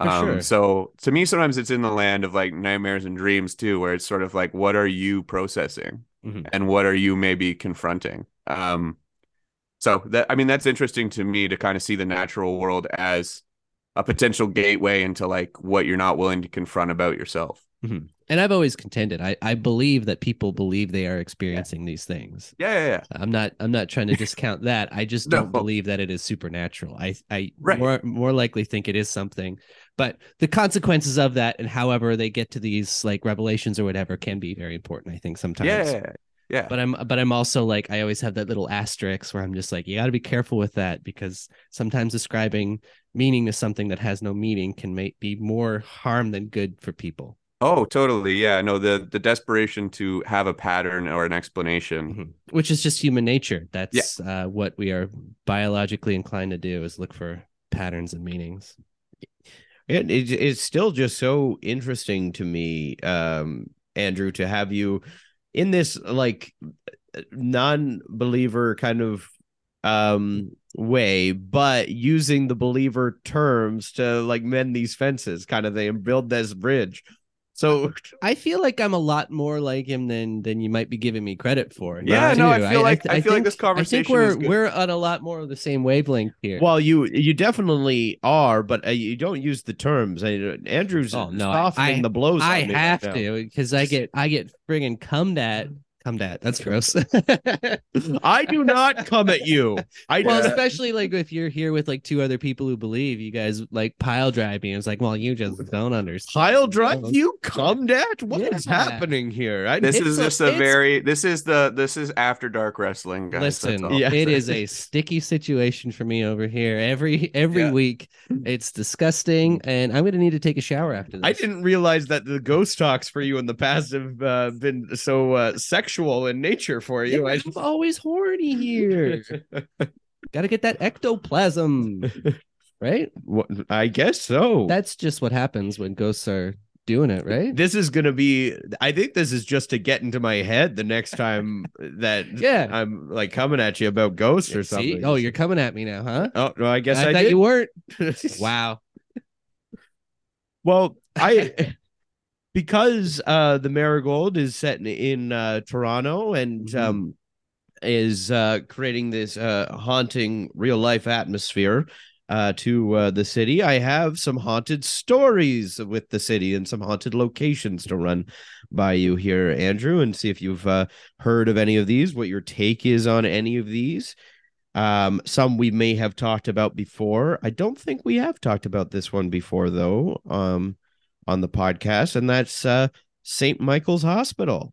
S3: Um,
S1: sure.
S3: so to me, sometimes it's in the land of like nightmares and dreams too, where it's sort of like, what are you processing
S1: Mhm.
S3: and what are you maybe confronting? Um, so that I mean, that's interesting to me to kind of see the natural world as a potential gateway into like what you're not willing to confront about yourself.
S1: And I've always contended. I, I believe that people believe they are experiencing these things.
S3: Yeah, yeah, yeah.
S1: I'm not I'm not trying to discount that. I just [LAUGHS]
S3: No.
S1: don't believe that it is supernatural. I I
S3: Right.
S1: more more likely think it is something. But the consequences of that and however they get to these like revelations or whatever can be very important, I think sometimes.
S3: Yeah, yeah, yeah.
S1: But I'm but I'm also like I always have that little asterisk where I'm just like, you gotta be careful with that because sometimes ascribing meaning to something that has no meaning can make be more harm than good for people.
S3: Oh, totally. Yeah. No, the the desperation to have a pattern or an explanation.
S1: Mhm. Which is just human nature. That's uh, what we are biologically inclined to do is look for patterns and meanings.
S2: It, it, it's still just so interesting to me, um, Andrew, to have you in this like non-believer kind of um way, but using the believer terms to like mend these fences, kind of thing, and build this bridge. So [LAUGHS]
S1: I feel like I'm a lot more like him than than you might be giving me credit for.
S3: Yeah, no, I feel like- I feel like this conversation.
S1: I think we're we're on a lot more of the same wavelength here.
S2: Well, you you definitely are, but uh, you don't use the terms. Uh, Andrew's
S1: Oh, no,
S2: softening
S1: I-
S2: the blows.
S1: I
S2: on me
S1: have to because I get I get friggin' cummed at. Cummed at. That's gross. [LAUGHS]
S2: I do not come at you. I
S1: well,
S3: Yeah.
S1: especially like if you're here with like two other people who believe you guys like pile drive me. It's like, well, you just don't understand.
S2: pile drive you come at what is
S1: Yeah.
S2: happening here? I
S3: This is just a
S1: it's-
S3: very this is the this is after dark wrestling, guys.
S1: Listen,
S3: all.
S2: Yeah.
S1: it is a sticky situation for me over here. Every every
S3: Yeah.
S1: week, it's disgusting, and I'm gonna need to take a shower after this.
S2: I didn't realize that the ghost talks for you in the past have uh, been so uh, sexual in nature for you. I
S1: I'm always horny here. [LAUGHS] Got to get that ectoplasm, [LAUGHS] right?
S2: I guess so.
S1: That's just what happens when ghosts are doing it, right?
S2: this is gonna be. I think this is just to get into my head the next time that [LAUGHS]
S1: Yeah.
S2: I'm like coming at you about ghosts or
S1: See?
S2: something.
S1: Oh, you're coming at me now, huh?
S2: Oh no, I guess I,
S1: I, thought
S2: did.
S1: you weren't. Wow.
S2: Well, I because uh the Marigold is set in, in uh Toronto and
S1: Mhm.
S2: um is uh creating this uh haunting real life atmosphere uh to uh, the city. I have some haunted stories with the city and some haunted locations to run by you here, Andrew, and see if you've uh, heard of any of these, what your take is on any of these. Um, some we may have talked about before. I don't think we have talked about this one before, though, um, on the podcast, and that's uh, St. Michael's Hospital,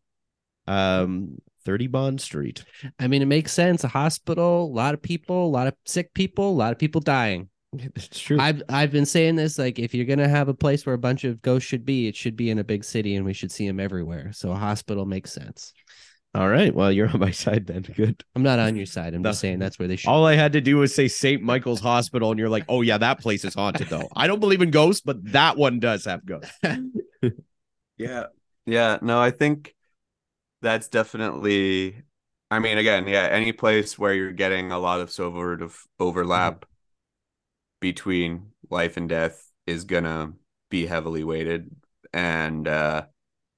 S2: um, 30 Bond Street.
S1: I mean, it makes sense. A hospital, a lot of people, a lot of sick people, a lot of people dying. [LAUGHS]
S2: It's true.
S1: I've I've been saying this like if you're gonna have a place where a bunch of ghosts should be, it should be in a big city, and we should see them everywhere. So a hospital makes sense.
S2: All right. Well, you're [LAUGHS] on my side then. Good.
S1: I'm not on your side. I'm
S2: No.
S1: just saying that's where they should.
S2: All I had to do was say St. Michael's Hospital, and you're like, oh, yeah, that place is haunted, though. I don't believe in ghosts, but that one does have ghosts. [LAUGHS]
S3: Yeah. Yeah. No, I think that's definitely I mean, again, yeah, any place where you're getting a lot of sort of overlap between life and death is gonna be heavily weighted. And uh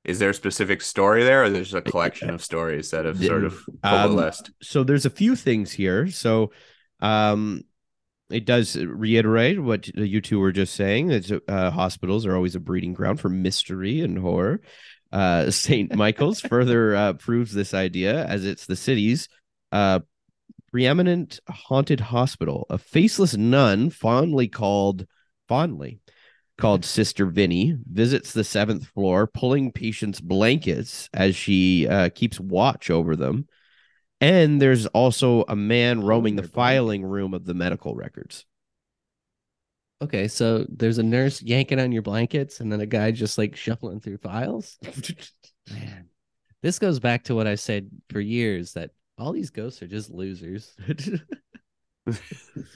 S3: is there a specific story there or there's a collection of stories that have sort of
S2: Um,
S3: coalesced?
S2: so there's a few things here. So um it does reiterate what you two were just saying that uh, hospitals are always a breeding ground for mystery and horror. Uh, [LAUGHS] St. Michael's further uh, proves this idea as it's the city's uh, preeminent haunted hospital. A faceless nun, fondly called fondly called Sister Vinny, visits the seventh floor, pulling patients' blankets as she uh, keeps watch over them. And there's also a man roaming the filing room of the medical records.
S1: okay, so there's a nurse yanking on your blankets, and then a guy just like shuffling through files. [LAUGHS] Man, this goes back to what I said for years that all these ghosts are just losers. [LAUGHS]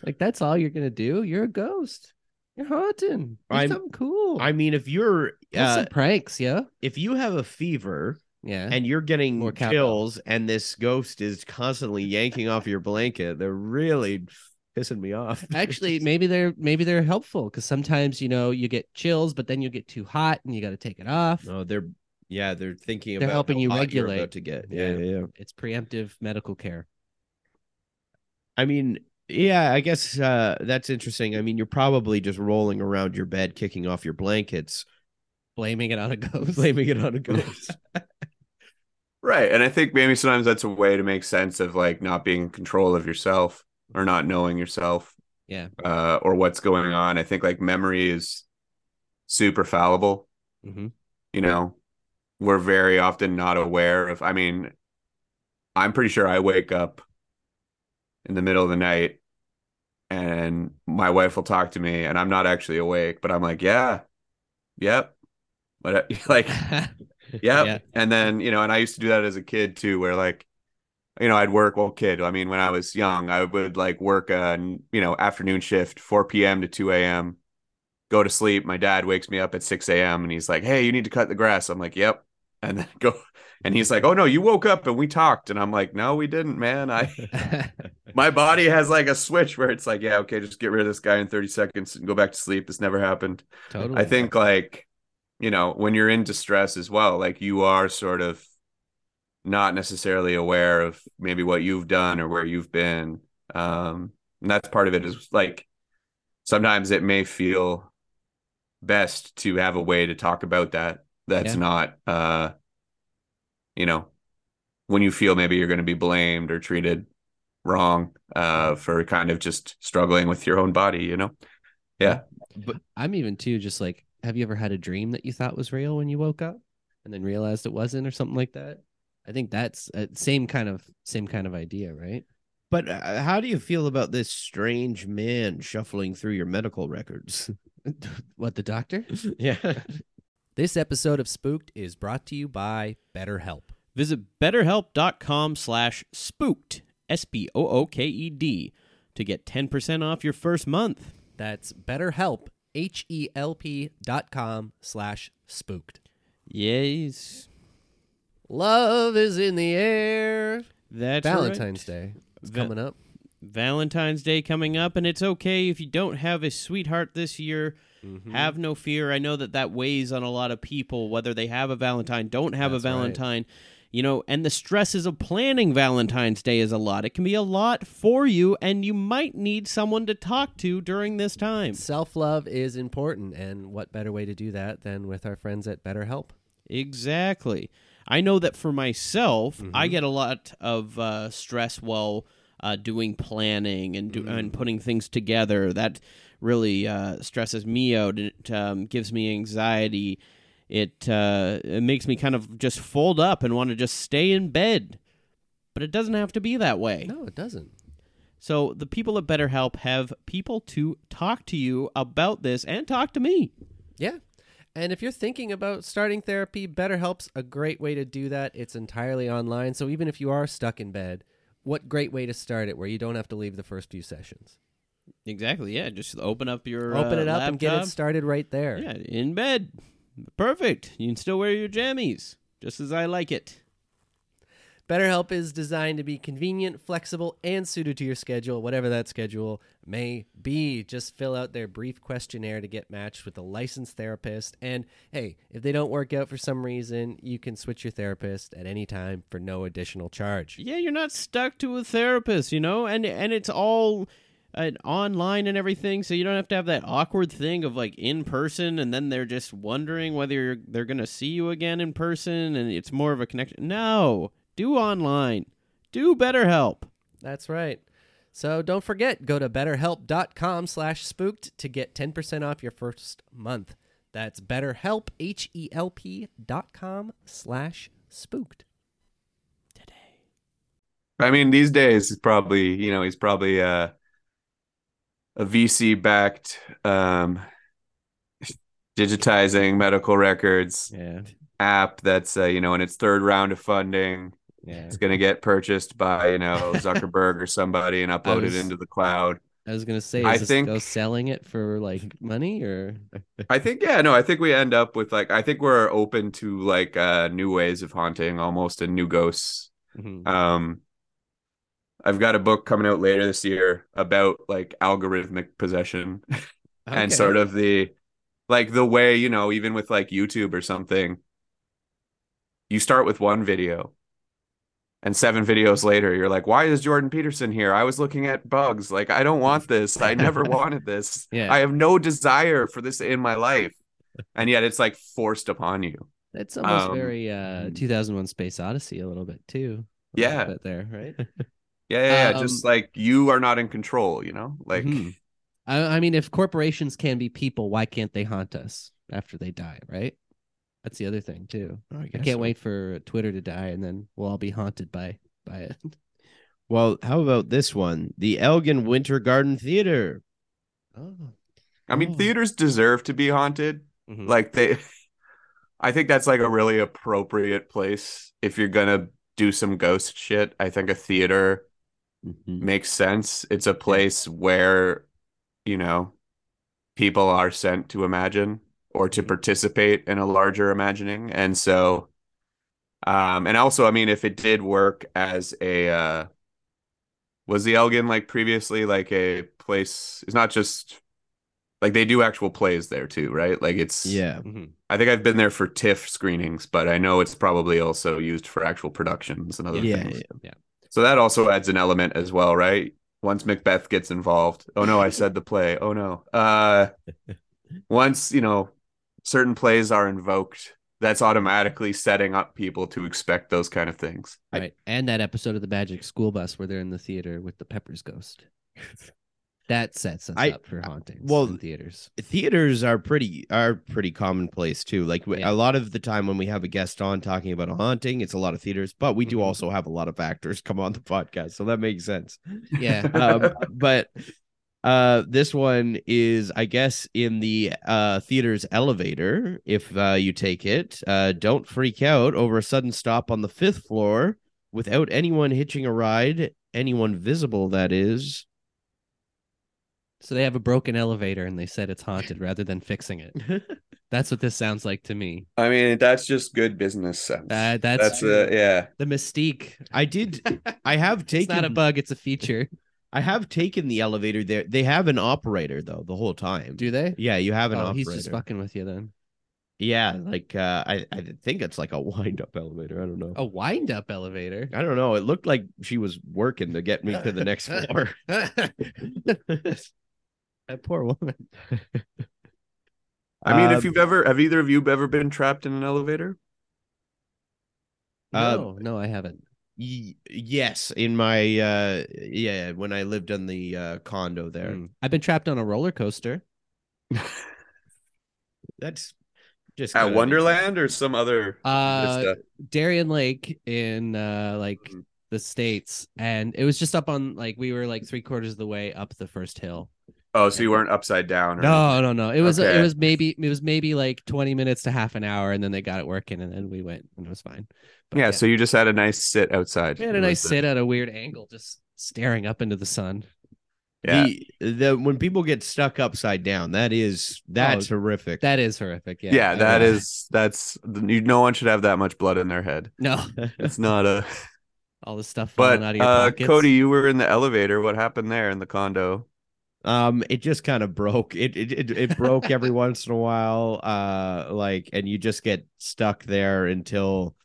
S1: like that's all you're gonna do. You're a ghost. You're haunting. Do
S2: I'm-
S1: something cool.
S2: I mean, if you're uh,
S1: some pranks, yeah.
S2: if you have a fever
S1: Yeah.
S2: and you're getting
S1: More
S2: chills and this ghost is constantly yanking off your blanket, they're really pissing me off. [LAUGHS]
S1: Actually, maybe they're maybe they're helpful because sometimes you know you get chills, but then you get too hot and you got to take it off.
S2: no, they're yeah, they're thinking
S1: They're
S2: about
S1: helping
S2: how
S1: you
S2: hot you're
S1: regulate.
S2: about to get. Yeah,
S1: Yeah.
S2: yeah, yeah.
S1: It's preemptive medical care.
S2: I mean, yeah, I guess uh, that's interesting. I mean, you're probably just rolling around your bed, kicking off your blankets,
S1: Blaming it on a [LAUGHS] ghost.
S2: blaming it on a [LAUGHS] ghost.
S3: Right. And I think maybe sometimes that's a way to make sense of like not being in control of yourself or not knowing yourself.
S1: Yeah.
S3: Uh, or what's going on. I think like memory is super fallible.
S1: hmm
S3: You know, we're very often not aware of, I mean, I'm pretty sure I wake up in the middle of the night and my wife will talk to me and I'm not actually awake, but I'm like, yeah, yep. But [LAUGHS] like, [LAUGHS] Yep.
S1: Yeah.
S3: And then, you know, and I used to do that as a kid too, where like, you know, I'd work, well, kid, I mean, when I was young, I would like work a, you know, afternoon shift, 4 p.m. to 2 a.m., go to sleep. My dad wakes me up at 6 a.m. and he's like, hey, you need to cut the grass. I'm like, yep. And then [LAUGHS] go, and he's like, oh no, you woke up and we talked. And I'm like, no, we didn't, man. I, [LAUGHS] my body has like a switch where it's like, yeah, okay, just get rid of this guy in 30 seconds and go back to sleep. This never happened.
S1: totally.
S3: I think like you know when you're in distress as well, like you are sort of not necessarily aware of maybe what you've done or where you've been. Um, and that's part of it is like sometimes it may feel best to have a way to talk about that. That's
S1: Yeah.
S3: not uh, you know, when you feel maybe you're going to be blamed or treated wrong uh for kind of just struggling with your own body, you know. Yeah.
S1: But I'm even too just like, have you ever had a dream that you thought was real when you woke up and then realized it wasn't or something like that? I think that's uh, same kind of same kind of idea, right?
S2: But uh, how do you feel about this strange man shuffling through your medical records? [LAUGHS]
S1: what the doctor? [LAUGHS]
S2: yeah.
S1: This episode of Spooked is brought to you by BetterHelp.
S4: Visit betterhelp.com slash spooked, S P O O K E D, to get 10% off your first month.
S1: That's BetterHelp, H E L P dot com slash spooked.
S4: Yes,
S1: Love is in the air.
S4: that's
S1: Valentine's
S4: right.
S1: Day. It's
S4: Va-
S1: coming up.
S4: Valentine's Day coming up, and it's okay if you don't have a sweetheart this year.
S1: Mm-hmm.
S4: Have no fear. I know that that weighs on a lot of people, whether they have a Valentine, don't have
S1: That's
S4: a
S1: right.
S4: Valentine. You know, and the stresses of planning Valentine's Day is a lot. It can be a lot for you, and you might need someone to talk to during this time.
S1: Self love is important, and what better way to do that than with our friends at BetterHelp?
S4: Exactly. I know that for myself, I
S1: Mhm.
S4: get a lot of uh, stress while uh, doing planning and do,
S1: Mm.
S4: and putting things together. That really uh, stresses me out. It um, gives me anxiety. It uh, it makes me kind of just fold up and want to just stay in bed. But it doesn't have to be that way.
S1: No, it doesn't.
S4: So the people at BetterHelp have people to talk to you about this and talk to me.
S1: Yeah. And if you're thinking about starting therapy, BetterHelp's a great way to do that. It's entirely online. So even if you are stuck in bed, what great way to start it where you don't have to leave the first few sessions.
S4: Exactly. Yeah. Just open up your
S1: Open
S4: uh,
S1: it up and get it started right there.
S4: Yeah, in bed. Perfect. You can still wear your jammies, just as I like it.
S1: BetterHelp is designed to be convenient, flexible, and suited to your schedule, whatever that schedule may be. Just fill out their brief questionnaire to get matched with a licensed therapist. And hey, if they don't work out for some reason, you can switch your therapist at any time for no additional charge.
S4: Yeah, you're not stuck to a therapist, you know, and and it's all uh, online and everything, so you don't have to have that awkward thing of like in person, and then they're just wondering whether they're gonna see you again in person, and it's more of a connection. No, do online, do BetterHelp.
S1: That's right. So don't forget, go to betterhelp.com slash spooked to get 10% off your first month. That's betterhelp, H-E-L-P dot com slash spooked. Today.
S3: I mean, these days he's probably, you know, he's probably uh, a VC backed um [LAUGHS] digitizing medical records
S1: Yeah.
S3: app that's uh, you know in its third round of funding.
S1: Yeah.
S3: It's gonna get purchased by, you know, [LAUGHS] Zuckerberg or somebody and uploaded
S1: was-
S3: into the cloud.
S1: I was gonna say, is
S3: I
S1: this
S3: think-
S1: go selling it for like money or
S3: I think yeah, no, I think we end up with like I think we're open to like uh new ways of haunting almost and new ghosts.
S1: Mhm.
S3: Um I've got a book coming out later this year about like algorithmic possession [LAUGHS] and sort of the like the way, you know, even with like YouTube or something, you start with one video and seven videos later you're like, why is Jordan Peterson here? I was looking at bugs. Like I don't want this. I never [LAUGHS] wanted this.
S1: Yeah.
S3: I have no desire for this in my life. And yet it's like forced upon you.
S1: It's almost
S3: Um,
S1: very uh 2001 Space Odyssey a little bit too. A
S3: Yeah.
S1: bit there, right? [LAUGHS]
S3: Yeah, yeah, yeah.
S1: Um,
S3: just like you are not in control, you know? Like
S1: Mhm. I, I mean, if corporations can be people, why can't they haunt us after they die, right? That's the other thing too. I can't wait for Twitter to die, and then we'll all be haunted by by it. [LAUGHS]
S2: Well, how about this one? The Elgin Winter Garden Theater.
S1: Oh,
S3: I mean,
S1: Oh.
S3: theaters deserve to be haunted.
S1: Mhm.
S3: Like they [LAUGHS] I think that's like a really appropriate place if you're gonna do some ghost shit. I think a theater
S2: Mm-hmm.
S3: makes sense. It's a place where, you know, people are sent to imagine or to
S1: Mhm.
S3: participate in a larger imagining. And so um and also I mean if it did work as a uh was the Elgin like previously like a place it's not just like they do actual plays there too, right? Like it's
S2: Yeah.
S1: Mhm.
S3: I think I've been there for TIFF screenings, but I know it's probably also used for actual productions and other
S2: Yeah.
S3: things.
S2: yeah.
S3: So that also adds an element as well, right? Once Macbeth gets involved. Oh no, I said the play. Oh no. Uh [LAUGHS] once, you know, certain plays are invoked, that's automatically setting up people to expect those kind of things.
S1: Right. And that episode of the Magic School Bus where they're in the theater with the Peppers ghost. [LAUGHS] That sets us
S2: I-
S1: up for hauntings
S2: well,
S1: in theaters.
S2: theaters are pretty are pretty commonplace too. Like
S1: Yeah.
S2: a lot of the time when we have a guest on talking about a haunting, it's a lot of theaters, but we do
S1: Mhm.
S2: also have a lot of actors [LAUGHS] come on the podcast, so that makes sense.
S1: Yeah.
S2: um, [LAUGHS] but uh this one is i guess in the uh theater's elevator if uh you take it uh don't freak out over a sudden stop on the fifth floor without anyone hitching a ride anyone visible that is
S1: So they have a broken elevator and they said it's haunted rather than fixing it. [LAUGHS] That's what this sounds like to me.
S3: I mean, that's just good business sense.
S1: Uh, that's
S3: that's
S1: true.
S3: uh, yeah.
S1: The mystique.
S2: i did i have [LAUGHS]
S1: It's
S2: taken
S1: not a bug, it's a feature.
S2: I have taken the elevator there they have an operator though the whole time
S1: Do they?
S2: yeah you have an
S1: Oh,
S2: operator
S1: he's just fucking with you then.
S2: yeah like uh i i think it's like a wind-up elevator i don't know
S1: A wind up elevator.
S2: I don't know. It looked like she was working to get me to the next [LAUGHS] floor. [LAUGHS]
S1: that poor woman.
S3: I mean,
S2: Uh,
S3: if you've ever have either of you ever been trapped in an elevator?
S2: Uh,
S1: No, no, I haven't.
S2: Y- yes, in my uh yeah, when I lived on the uh condo there.
S1: Mm. I've been trapped on a roller coaster. [LAUGHS]
S2: That's just
S3: At Wonderland or some other
S1: Uh,
S3: Vista?
S1: Darien Lake in uh like
S3: Mhm.
S1: the states, and it was just up on like we were like three quarters of the way up the first hill.
S3: Oh, so you weren't upside down? Or
S1: No, no, no. It was it was maybe it was maybe like twenty minutes to half an hour, and then they got it working, and then we went, and it was fine. But
S3: yeah, so you just had a nice sit outside.
S1: we had a nice
S3: the-
S1: sit at a weird angle, just staring up into the sun.
S3: Yeah.
S2: The, the when people get stuck upside down, that is that's horrific.
S1: That is horrific. Yeah,
S3: Yeah,
S1: I
S3: that
S1: know.
S3: is that's you. No one should have that much blood in their head.
S1: no [LAUGHS]
S3: It's not a.
S1: all the stuff falling
S3: But
S1: out of your
S3: uh,
S1: pockets.
S3: Cody, you were in the elevator. What happened there in the condo?
S2: Um it just kind of broke. It it it, it broke every [LAUGHS] once in a while. Uh like and you just get stuck there until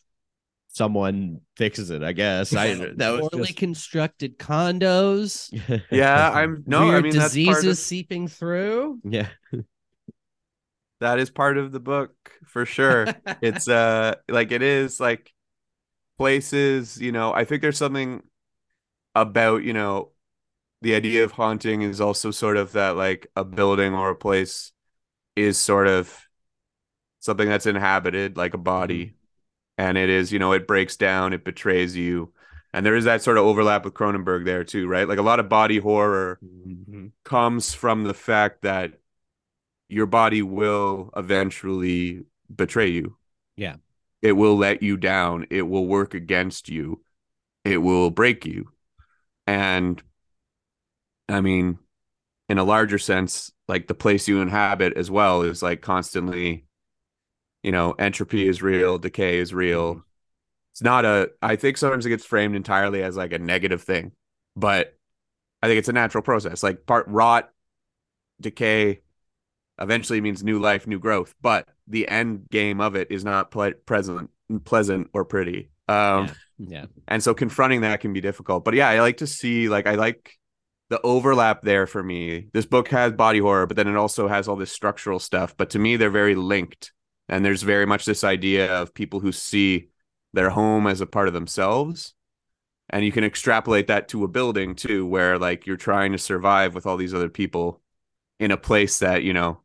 S2: someone fixes it, I guess. I that was
S1: poorly
S2: just
S1: constructed condos. [LAUGHS]
S3: Yeah, I'm no. I
S1: weird
S3: mean that's
S1: diseases
S3: part of,
S1: seeping through.
S2: yeah.
S3: that is part of the book for sure. [LAUGHS] it's uh like it is like places. You know, I think there's something about you know the idea of haunting is also sort of that like a building or a place is sort of something that's inhabited like a body. And it is you know it breaks down it betrays you. And there is that sort of overlap with Cronenberg there too right? Like a lot of body horror
S1: Mhm.
S3: comes from the fact that your body will eventually betray you.
S1: Yeah.
S3: it will let you down. It will work against you. It will break you. And i mean in a larger sense like the place you inhabit as well is like constantly you know entropy is real decay is real. It's not a i think sometimes it gets framed entirely as like a negative thing but i think it's a natural process. Like part rot decay eventually means new life new growth but the end game of it is not ple- present pleasant or pretty. Um
S1: Yeah.
S3: and so confronting that can be difficult but yeah i like to see like i like the overlap there for me. This book has body horror but then it also has all this structural stuff. But to me they're very linked. And there's very much this idea of people who see their home as a part of themselves. And you can extrapolate that to a building too where like you're trying to survive with all these other people in a place that you know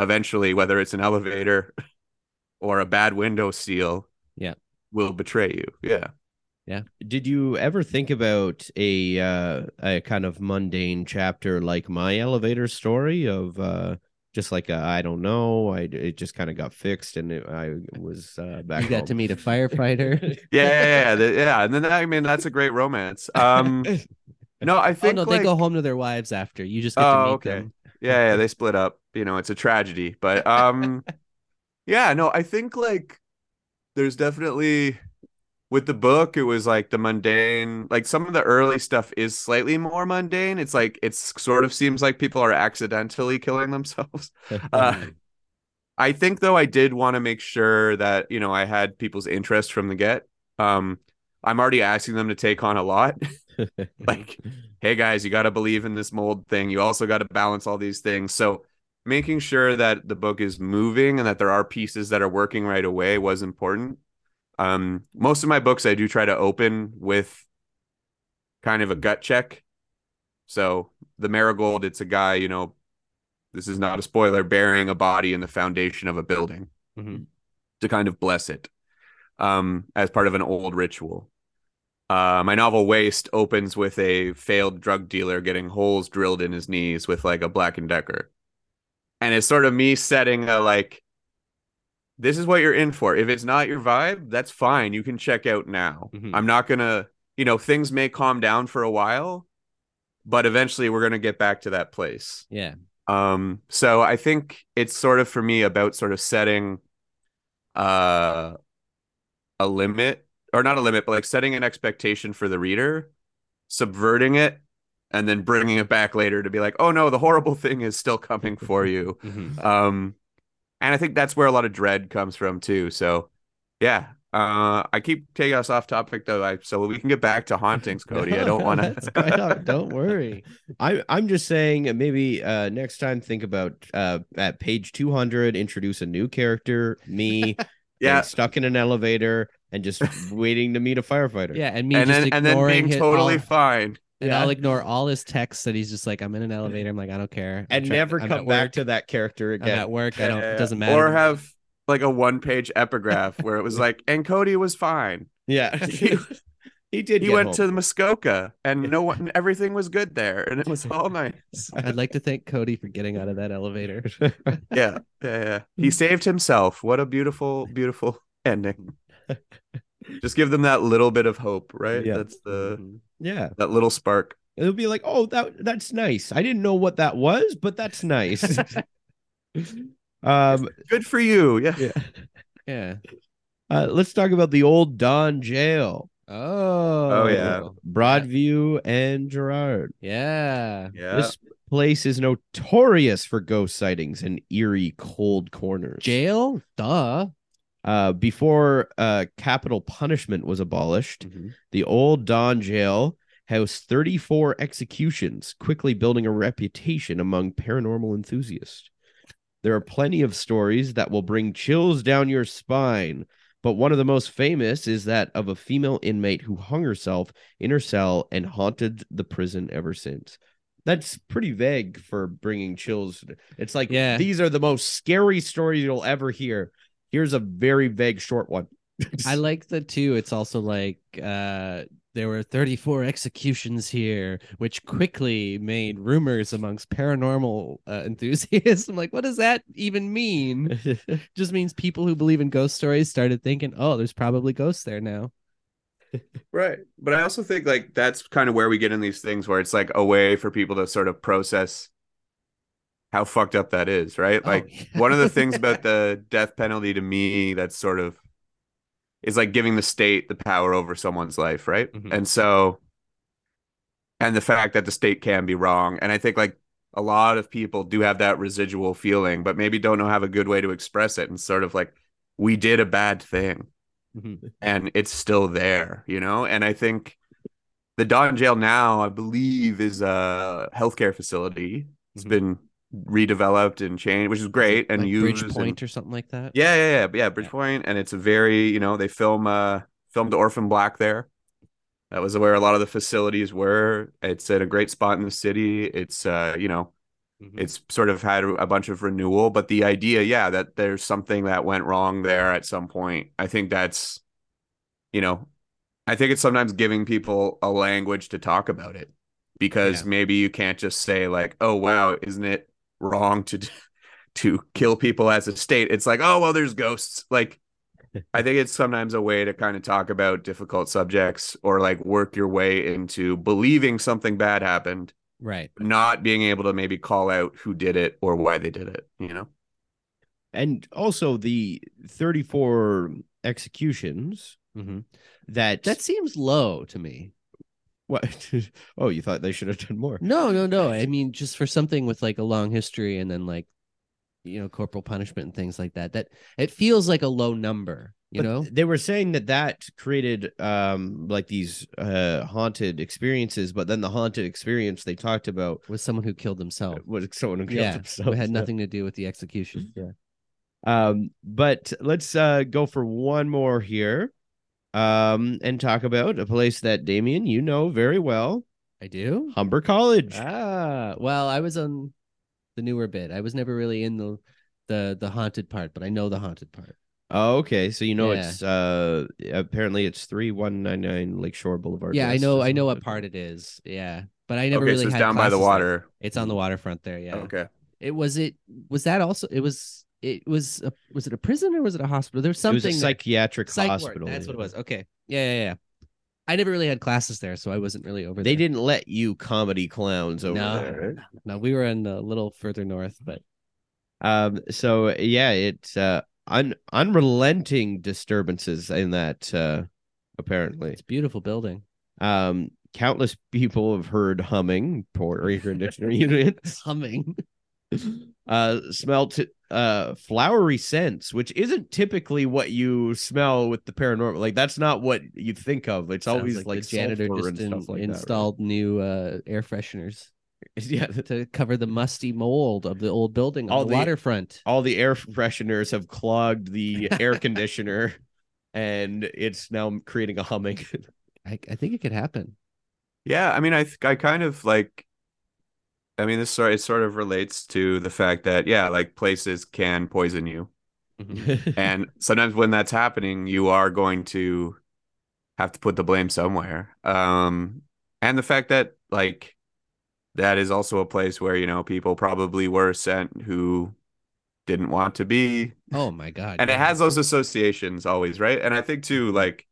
S3: eventually whether it's an elevator [LAUGHS] or a bad window seal
S1: Yeah.
S3: will betray you. Yeah Yeah
S2: did you ever think about a uh, a kind of mundane chapter like my elevator story of uh, just like I I don't know, I it just kind of got fixed and it, I was uh, back.
S1: You got
S2: home.
S1: to meet a firefighter. [LAUGHS]
S3: yeah yeah yeah, yeah. and then i mean that's a great romance um [LAUGHS] no i
S1: oh
S3: think
S1: no,
S3: like,
S1: they go home to their wives after. You just get to
S3: Oh,
S1: meet
S3: okay.
S1: them.
S3: yeah, yeah, they split up. You know, it's a tragedy. But um [LAUGHS] yeah, no, I think like there's definitely with the book, it was like the mundane, like some of the early stuff is slightly more mundane. It's like it's sort of seems like people are accidentally killing themselves. [LAUGHS] Uh, I think though I did want to make sure that, you know, I had people's interest from the get. Um I'm already asking them to take on a lot. [LAUGHS] [LAUGHS] like hey guys you got to believe in this mold thing you also got to balance all these things so making sure that the book is moving and that there are pieces that are working right away was important um most of my books i do try to open with kind of a gut check. So the marigold it's a guy you know this is not a spoiler burying a body in the foundation of a building
S1: Mhm.
S3: to kind of bless it um as part of an old ritual. Uh, my novel Waste opens with a failed drug dealer getting holes drilled in his knees with like a Black and Decker, and it's sort of me setting a like, this is what you're in for. If it's not your vibe, that's fine. You can check out now.
S1: Mhm.
S3: I'm not gonna, you know, things may calm down for a while, but eventually we're gonna get back to that place.
S1: Yeah.
S3: Um, so I think it's sort of for me about sort of setting uh a limit or not a limit, but like setting an expectation for the reader, subverting it, and then bringing it back later to be like, oh no, the horrible [LAUGHS] thing is still coming for you.
S1: Mhm.
S3: Um, and I think that's where a lot of dread comes from too. So, yeah. Uh, I keep taking us off topic though, I, so we can get back to hauntings, [LAUGHS] Cody. I don't want [LAUGHS]
S1: That's quite all right.
S3: to.
S1: Don't worry.
S2: I I'm just saying uh, maybe uh next time think about uh at page 200 introduce a new character, me [LAUGHS]
S3: Yeah,
S2: stuck in an elevator and just waiting to meet a firefighter.
S1: Yeah, and me
S3: and
S1: just
S3: then and then being
S1: his-
S3: totally
S1: all-
S3: fine.
S1: And
S2: Yeah.
S1: I'll ignore all his texts that he's just like, I'm in an elevator. I'm like, I don't care. I'm
S2: and
S1: try-
S2: never
S1: I'm
S2: come back
S1: work.
S2: to that character again.
S1: I'm
S2: again.
S1: at work. I don't. It doesn't matter.
S3: Or have like a one page epigraph where it was like, and Cody was fine.
S2: Yeah,
S3: He- [LAUGHS] [LAUGHS]
S2: he did.
S3: He went
S2: home.
S3: to Muskoka and no one [LAUGHS] everything was good there and it was all nice.
S1: I'd like to thank Cody for getting out of that elevator.
S3: Yeah. Yeah, yeah. He saved himself. What a beautiful, beautiful ending. Just give them that little bit of hope, right?
S2: Yeah.
S3: That's the
S1: Mhm.
S2: Yeah,
S3: that little spark.
S2: it'll be like, oh, that that's nice. I didn't know what that was, but that's nice. [LAUGHS] um,
S3: Good for you. Yeah.
S2: yeah.
S1: Yeah.
S2: Uh, let's talk about the old Don Jail,
S1: Oh.
S3: Oh yeah.
S2: Broadview and Gerrard.
S1: Yeah.
S3: Yeah.
S2: This place is notorious for ghost sightings and eerie cold corners.
S1: Jail. Duh.
S2: Uh, before uh, capital punishment was abolished,
S1: Mhm.
S2: the old Don Jail housed 34 executions, quickly building a reputation among paranormal enthusiasts. There are plenty of stories that will bring chills down your spine, but one of the most famous is that of a female inmate who hung herself in her cell and haunted the prison ever since. That's pretty vague for bringing chills. It's like
S1: Yeah.
S2: these are the most scary stories you'll ever hear. Here's a very vague short one.
S1: I like the two. It's also like uh there were 34 executions here, which quickly made rumors amongst paranormal uh, enthusiasts. [LAUGHS] I'm like, what does that even mean? [LAUGHS] Just means people who believe in ghost stories started thinking, oh, there's probably ghosts there now.
S3: Right. But I also think like that's kind of where we get in these things where it's like a way for people to sort of process how fucked up that is, right?
S1: Oh,
S3: Like
S1: yeah.
S3: one of the things about the death penalty to me that's sort of is like giving the state the power over someone's life, right?
S1: Mhm.
S3: And so and the fact that the state can be wrong. And I think like a lot of people do have that residual feeling, but maybe don't know have a good way to express it and sort of like we did a bad thing
S1: Mhm.
S3: and it's still there, you know? And I think the Don Jail now, I believe, is a healthcare facility. It's
S1: Mhm.
S3: been redeveloped and changed, which is great and
S1: like
S3: used.
S1: Bridge
S3: and-
S1: Point or something like that.
S3: yeah, yeah, yeah, yeah, Bridgepoint, and it's a very, you know, they film uh filmed Orphan Black there. That was where a lot of the facilities were. It's at a great spot in the city. It's uh, you know,
S1: Mhm.
S3: it's sort of had a bunch of renewal, but the idea, yeah, that there's something that went wrong there at some point. I think that's, you know, I think it's sometimes giving people a language to talk about it because
S1: Yeah.
S3: maybe you can't just say like, "Oh wow, isn't it wrong to to kill people as a state?" It's like, "Oh well, there's ghosts." Like, I think it's sometimes a way to kind of talk about difficult subjects or like work your way into believing something bad happened
S1: Right.
S3: not being able to maybe call out who did it or why they did it, you know?
S2: and also the 34 executions
S1: hmm
S2: that
S1: That seems low to me.
S2: What [LAUGHS] oh you thought they should have done more
S1: No, no, no. I mean, just for something with like a long history and then like, you know, corporal punishment and things like that. That it feels like a low number. You
S2: But
S1: know.
S2: they were saying that that created um like these uh haunted experiences but then the haunted experience they talked about
S1: was someone who killed themselves.
S2: was someone who killed
S1: Yeah,
S2: himself
S1: it had nothing to do with the execution. Yeah.
S2: Um, but let's uh go for one more here. Um, and talk about a place that Damien, you know very well,
S1: I do.
S2: Humber College.
S1: Ah, well, I was on the newer bit. I was never really in the the the haunted part, but I know the haunted part.
S2: Oh, okay. So you know
S1: Yeah.
S2: it's uh apparently it's three one nine nine Lakeshore Boulevard.
S1: yeah, I know. I know what part it is. Yeah, but I never
S3: okay,
S1: really
S3: so it's
S1: had
S3: down by the
S1: classes there.
S3: water.
S1: It's on the waterfront there. Yeah.
S3: Okay.
S1: It was it was that also it was it was a, was it a prison or was it a hospital? There was
S2: It
S1: something
S2: was a
S1: that-
S2: psychiatric
S1: psych ward,
S2: hospital.
S1: That's what it was. Okay. Yeah, yeah, yeah. I never really had classes there, so I wasn't really over
S2: They
S1: there.
S2: didn't let you comedy clowns over
S1: No.
S2: there. right?
S1: No, we were in a little further north, but
S2: Um. So yeah, it's uh un unrelenting disturbances in that uh apparently.
S1: it's a beautiful building.
S2: Um, countless people have heard humming, poor air [LAUGHS] conditioner units.
S1: Humming. [LAUGHS]
S2: Uh, smelt uh flowery scents, which isn't typically what you smell with the paranormal. Like that's not what you think of. It's
S1: Sounds
S2: always like,
S1: the janitor just
S2: and
S1: in-
S2: stuff like that, right?
S1: installed new uh, air fresheners [LAUGHS]
S2: Yeah,
S1: to cover the musty mold of the old building on
S2: All
S1: the,
S2: the-
S1: waterfront.
S2: all the air fresheners have clogged the [LAUGHS] air conditioner, and it's now creating a humming. [LAUGHS]
S1: I, I think it could happen.
S3: Yeah, I mean, I th- I kind of like. I mean, this sort it sort of relates to the fact that yeah, like places can poison you, and sometimes when that's happening, you are going to have to put the blame somewhere. Um, and the fact that like that is also a place where you know people probably were sent who didn't want to be,
S1: Oh my god.
S3: and it has those associations always, right? And I think too, like,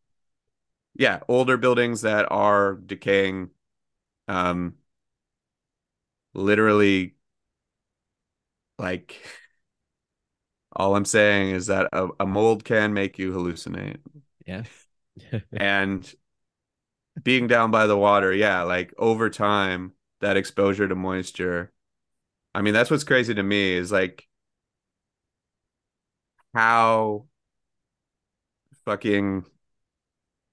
S3: yeah, older buildings that are decaying, um, literally, like, all I'm saying is that a, a mold can make you hallucinate,
S1: Yeah. [LAUGHS]
S3: and being down by the water, yeah, like over time, that exposure to moisture. I mean, that's what's crazy to me is like how fucking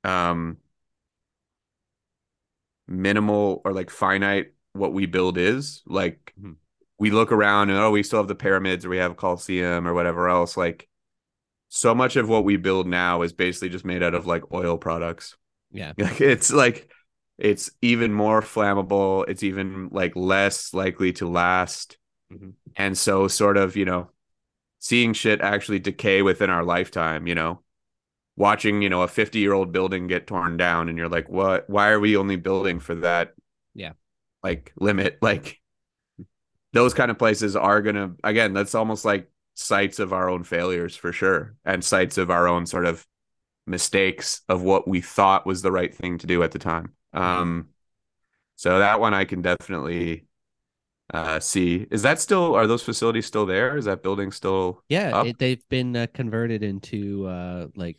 S3: um minimal or like finite what we build is. Like
S1: Mhm.
S3: we look around and oh, we still have the pyramids or we have Coliseum or whatever else. Like so much of what we build now is basically just made out of like oil products.
S1: Yeah. [LAUGHS]
S3: Like it's like it's even more flammable. It's even like less likely to last.
S1: Mhm.
S3: And so sort of, you know, seeing shit actually decay within our lifetime, you know, watching, you know, a 50 year old building get torn down and you're like, what, why are we only building for that?
S1: Yeah.
S3: Like limit, like those kind of places are going to, again, that's almost like sites of our own failures for sure. And sites of our own sort of mistakes of what we thought was the right thing to do at the time. Um, so that one I can definitely uh see. Is that still are those facilities still there? Is that building still
S1: Yeah,
S3: Up?
S1: it, they've been uh, converted into uh like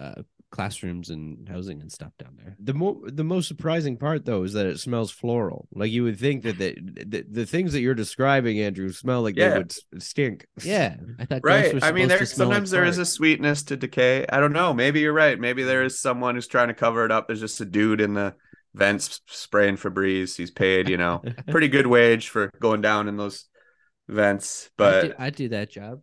S1: uh classrooms and housing and stuff down there.
S2: The mo- the most surprising part though is that it smells floral. Like you would think that the the, the things that you're describing, Andrew, smell like they would stink.
S1: Yeah, I thought ghosts
S3: right?
S1: were
S3: I mean,
S1: supposed
S3: there
S1: to smell like
S3: sometimes there is a sweetness to decay. I don't know. Maybe you're right. Maybe there is someone who's trying to cover it up. There's just a dude in the vents spraying Febreze. He's paid, you know, [LAUGHS] pretty good wage for going down in those vents.
S1: I'd
S3: But
S1: do, I'd do that job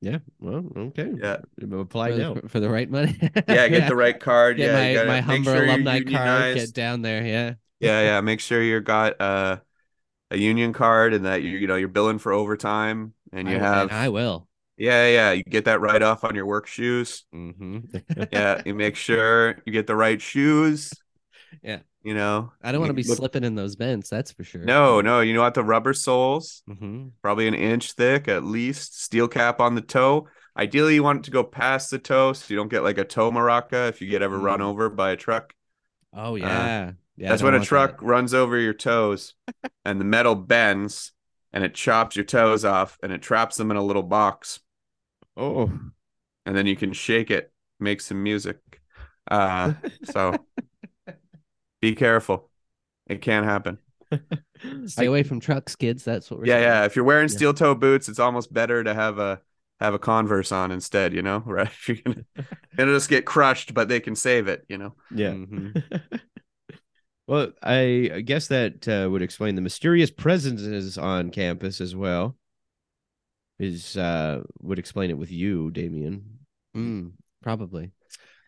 S2: Yeah. Well, okay.
S3: yeah,
S2: Apply
S1: for,
S2: now.
S1: for, for the right money.
S3: yeah, get the [LAUGHS] right card.
S1: Get
S3: yeah,
S1: my,
S3: gotta
S1: my Humber
S3: sure
S1: alumni card.
S3: unionized.
S1: Get down there. Yeah.
S3: yeah yeah [LAUGHS] make sure you got uh, a union card and that you you know you're billing for overtime and you
S1: I,
S3: have
S1: and I will.
S3: yeah yeah you get that right off on your work shoes
S1: hmm
S3: yeah you make [LAUGHS] sure you get the right shoes
S1: Yeah.
S3: You know
S1: I don't want to be
S3: Look-
S1: slipping in those vents. That's for sure.
S3: no no you want the rubber soles
S1: hmm
S3: probably an inch thick at least steel cap on the toe ideally you want it to go past the toe so you don't get like a toe maraca if you get ever run
S1: Mm.
S3: over by a truck
S1: Oh yeah. yeah.
S3: That's when a truck
S1: that.
S3: runs over your toes and the metal bends and it chops your toes off and it traps them in a little box.
S2: Oh.
S3: And then you can shake it, make some music. Uh, so [LAUGHS] be careful. It can't happen. [LAUGHS]
S1: Stay away from trucks, kids. That's what we're
S3: Yeah,
S1: saying.
S3: yeah. If you're wearing
S1: Yeah.
S3: steel toe boots, it's almost better to have a have a Converse on instead, you know, [LAUGHS] right? If you're gonna, [LAUGHS] gonna just get crushed, but they can save it, you know.
S2: Yeah.
S1: Mhm.
S2: well, I I guess that uh, would explain the mysterious presences on campus as well. Is uh would explain it with you, Damien.
S1: Mm, probably.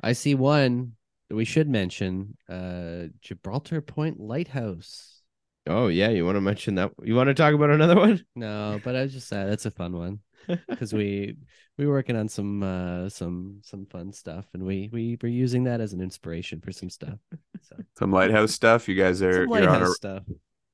S1: I see one that we should mention. Uh, Gibraltar Point Lighthouse.
S2: Oh yeah, you want to mention that? You want to talk about another one? [LAUGHS]
S1: No, but I was just uh, that's a fun one [LAUGHS] because we we were working on some uh some some fun stuff and we we were using that as an inspiration for some stuff. So
S3: Some lighthouse stuff. You guys are
S1: some
S3: you're on a
S1: lighthouse stuff.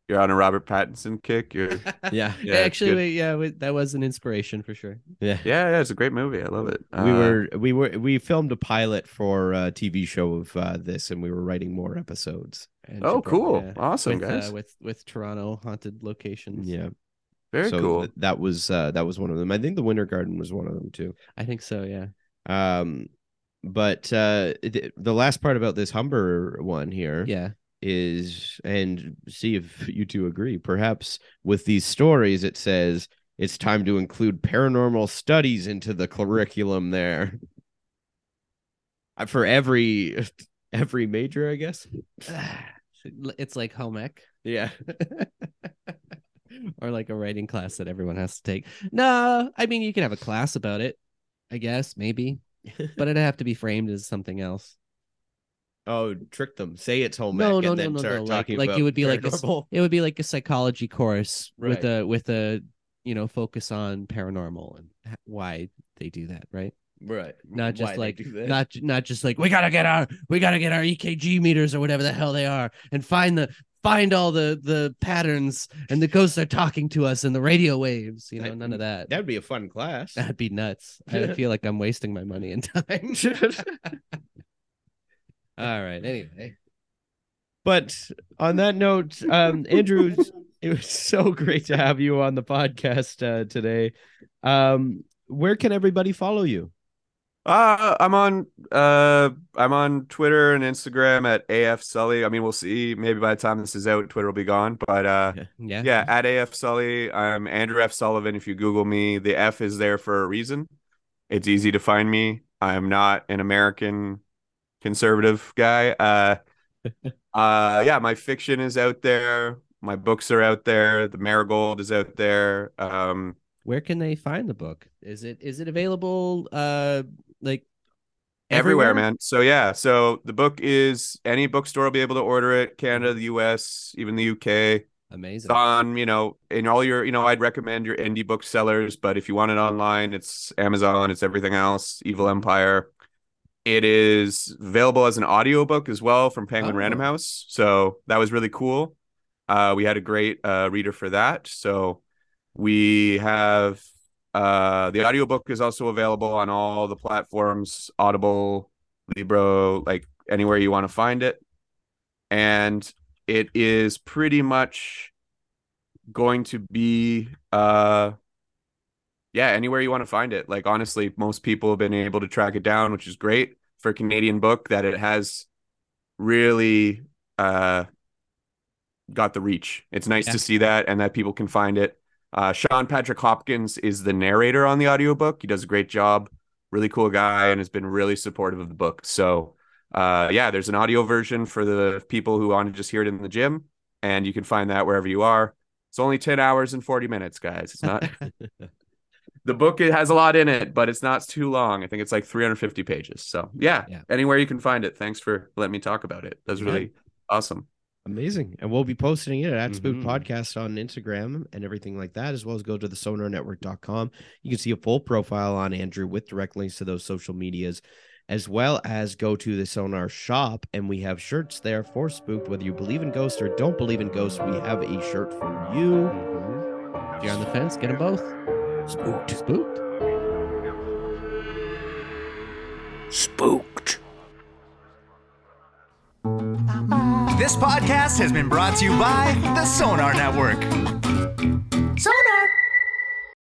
S3: You're on a Robert Pattinson kick. You're [LAUGHS] [LAUGHS]
S2: Yeah.
S3: Yeah,
S1: actually, we, yeah, we, that was an inspiration for sure.
S2: Yeah.
S3: Yeah, yeah, it's a great movie. I love it.
S2: we
S3: Uh,
S2: were we were we filmed a pilot for a TV show of uh, this, and we were writing more episodes.
S1: And
S3: Oh,
S1: Gibral-
S3: cool.
S1: yeah,
S3: Awesome,
S1: with,
S3: guys.
S1: Uh, with with Toronto haunted locations.
S2: Yeah,
S3: very
S2: so
S3: cool.
S2: th- that was uh, that was one of them. I think the Winter Garden was one of them too.
S1: I think so. Yeah.
S2: Um, but uh, th- the last part about this Humber one here
S1: Yeah.
S2: Is, and see if you two agree. Perhaps with these stories, it says it's time to include paranormal studies into the curriculum there. Uh, For every [LAUGHS] every major, I guess. [SIGHS]
S1: it's like home ec
S2: Yeah. [LAUGHS]
S1: or like a writing class that everyone has to take. No, I mean you can have a class about it. I guess maybe. but it'd have to be framed as something else.
S2: Oh, trick them. Say it's home
S1: No,
S2: ec
S1: no,
S2: and
S1: no,
S2: then
S1: no,
S2: start
S1: no. Like,
S2: talking
S1: like it would be like a, it would be like a psychology course with a with a you know focus on paranormal and why they do that, right?
S2: right.
S1: Not just
S2: Why
S1: like not not just like we gotta get our we gotta get our EKG meters or whatever the hell they are and find the find all the the patterns and the ghosts are talking to us in the radio waves. You know,
S2: That-
S1: none of that.
S2: That'd be a fun class.
S1: That'd be nuts. I [LAUGHS] feel like I'm wasting my money and time. [LAUGHS] all right. Anyway.
S2: But on that note, um, Andrew, it was so great to have you on the podcast uh, today. Um, where can everybody follow you?
S3: Uh, I'm on uh I'm on Twitter and Instagram at AF Sully. I mean, we'll see. Maybe by the time this is out, Twitter will be gone. But uh
S1: Yeah.
S3: yeah, at AF Sully. I'm Andrew F. Sullivan. If you Google me, the F is there for a reason. It's easy to find me. I'm not an American conservative guy. Uh [LAUGHS] uh yeah, my fiction is out there. My books are out there. The Marigold is out there. Um
S1: Where can they find the book? Is it is it available uh like
S3: everywhere, man. So yeah, so the book is any bookstore will be able to order it. Canada, the U.S., even the U.K.
S1: Amazing.
S3: It's on, you know, in all your, you know, I'd recommend your indie booksellers, but if you want it online, it's Amazon, it's everything else. Evil Empire. It is available as an audiobook as well from Penguin
S1: Oh.
S3: Random House. So that was really cool. Uh, we had a great uh, reader for that. So we have uh, the audiobook is also available on all the platforms, Audible, Libro, like anywhere you want to find it. And it is pretty much going to be uh yeah, anywhere you want to find it. Like honestly, most people have been able to track it down, which is great for Canadian book that it has really uh got the reach. It's nice
S1: Yeah.
S3: to see that and that people can find it. Uh Sean Patrick Hopkins is the narrator on the audiobook. He does a great job. Really cool guy and has been really supportive of the book. So uh yeah, there's an audio version for the people who want to just hear it in the gym and you can find that wherever you are. It's only 10 hours and 40 minutes, guys. It's not [LAUGHS] the book it has a lot in it, but it's not too long. I think it's like 350 pages. So yeah,
S1: Yeah.
S3: anywhere you can find it. Thanks for letting me talk about it. That's
S2: Yeah.
S3: really awesome.
S2: Amazing. And we'll be posting it at Spook
S1: Mhm.
S2: Podcast on Instagram and everything like that, as well as go to the sonarnetwork.com. You can see a full profile on Andrew with direct links to those social medias, as well as go to the Sonar shop. And we have shirts there for Spooked. Whether you believe in ghosts or don't believe in ghosts, we have a shirt for you.
S1: If you're on the fence, get them both. Spooked. Spooked.
S5: Spooked. This podcast has been brought to you by the Sonar Network. Sonar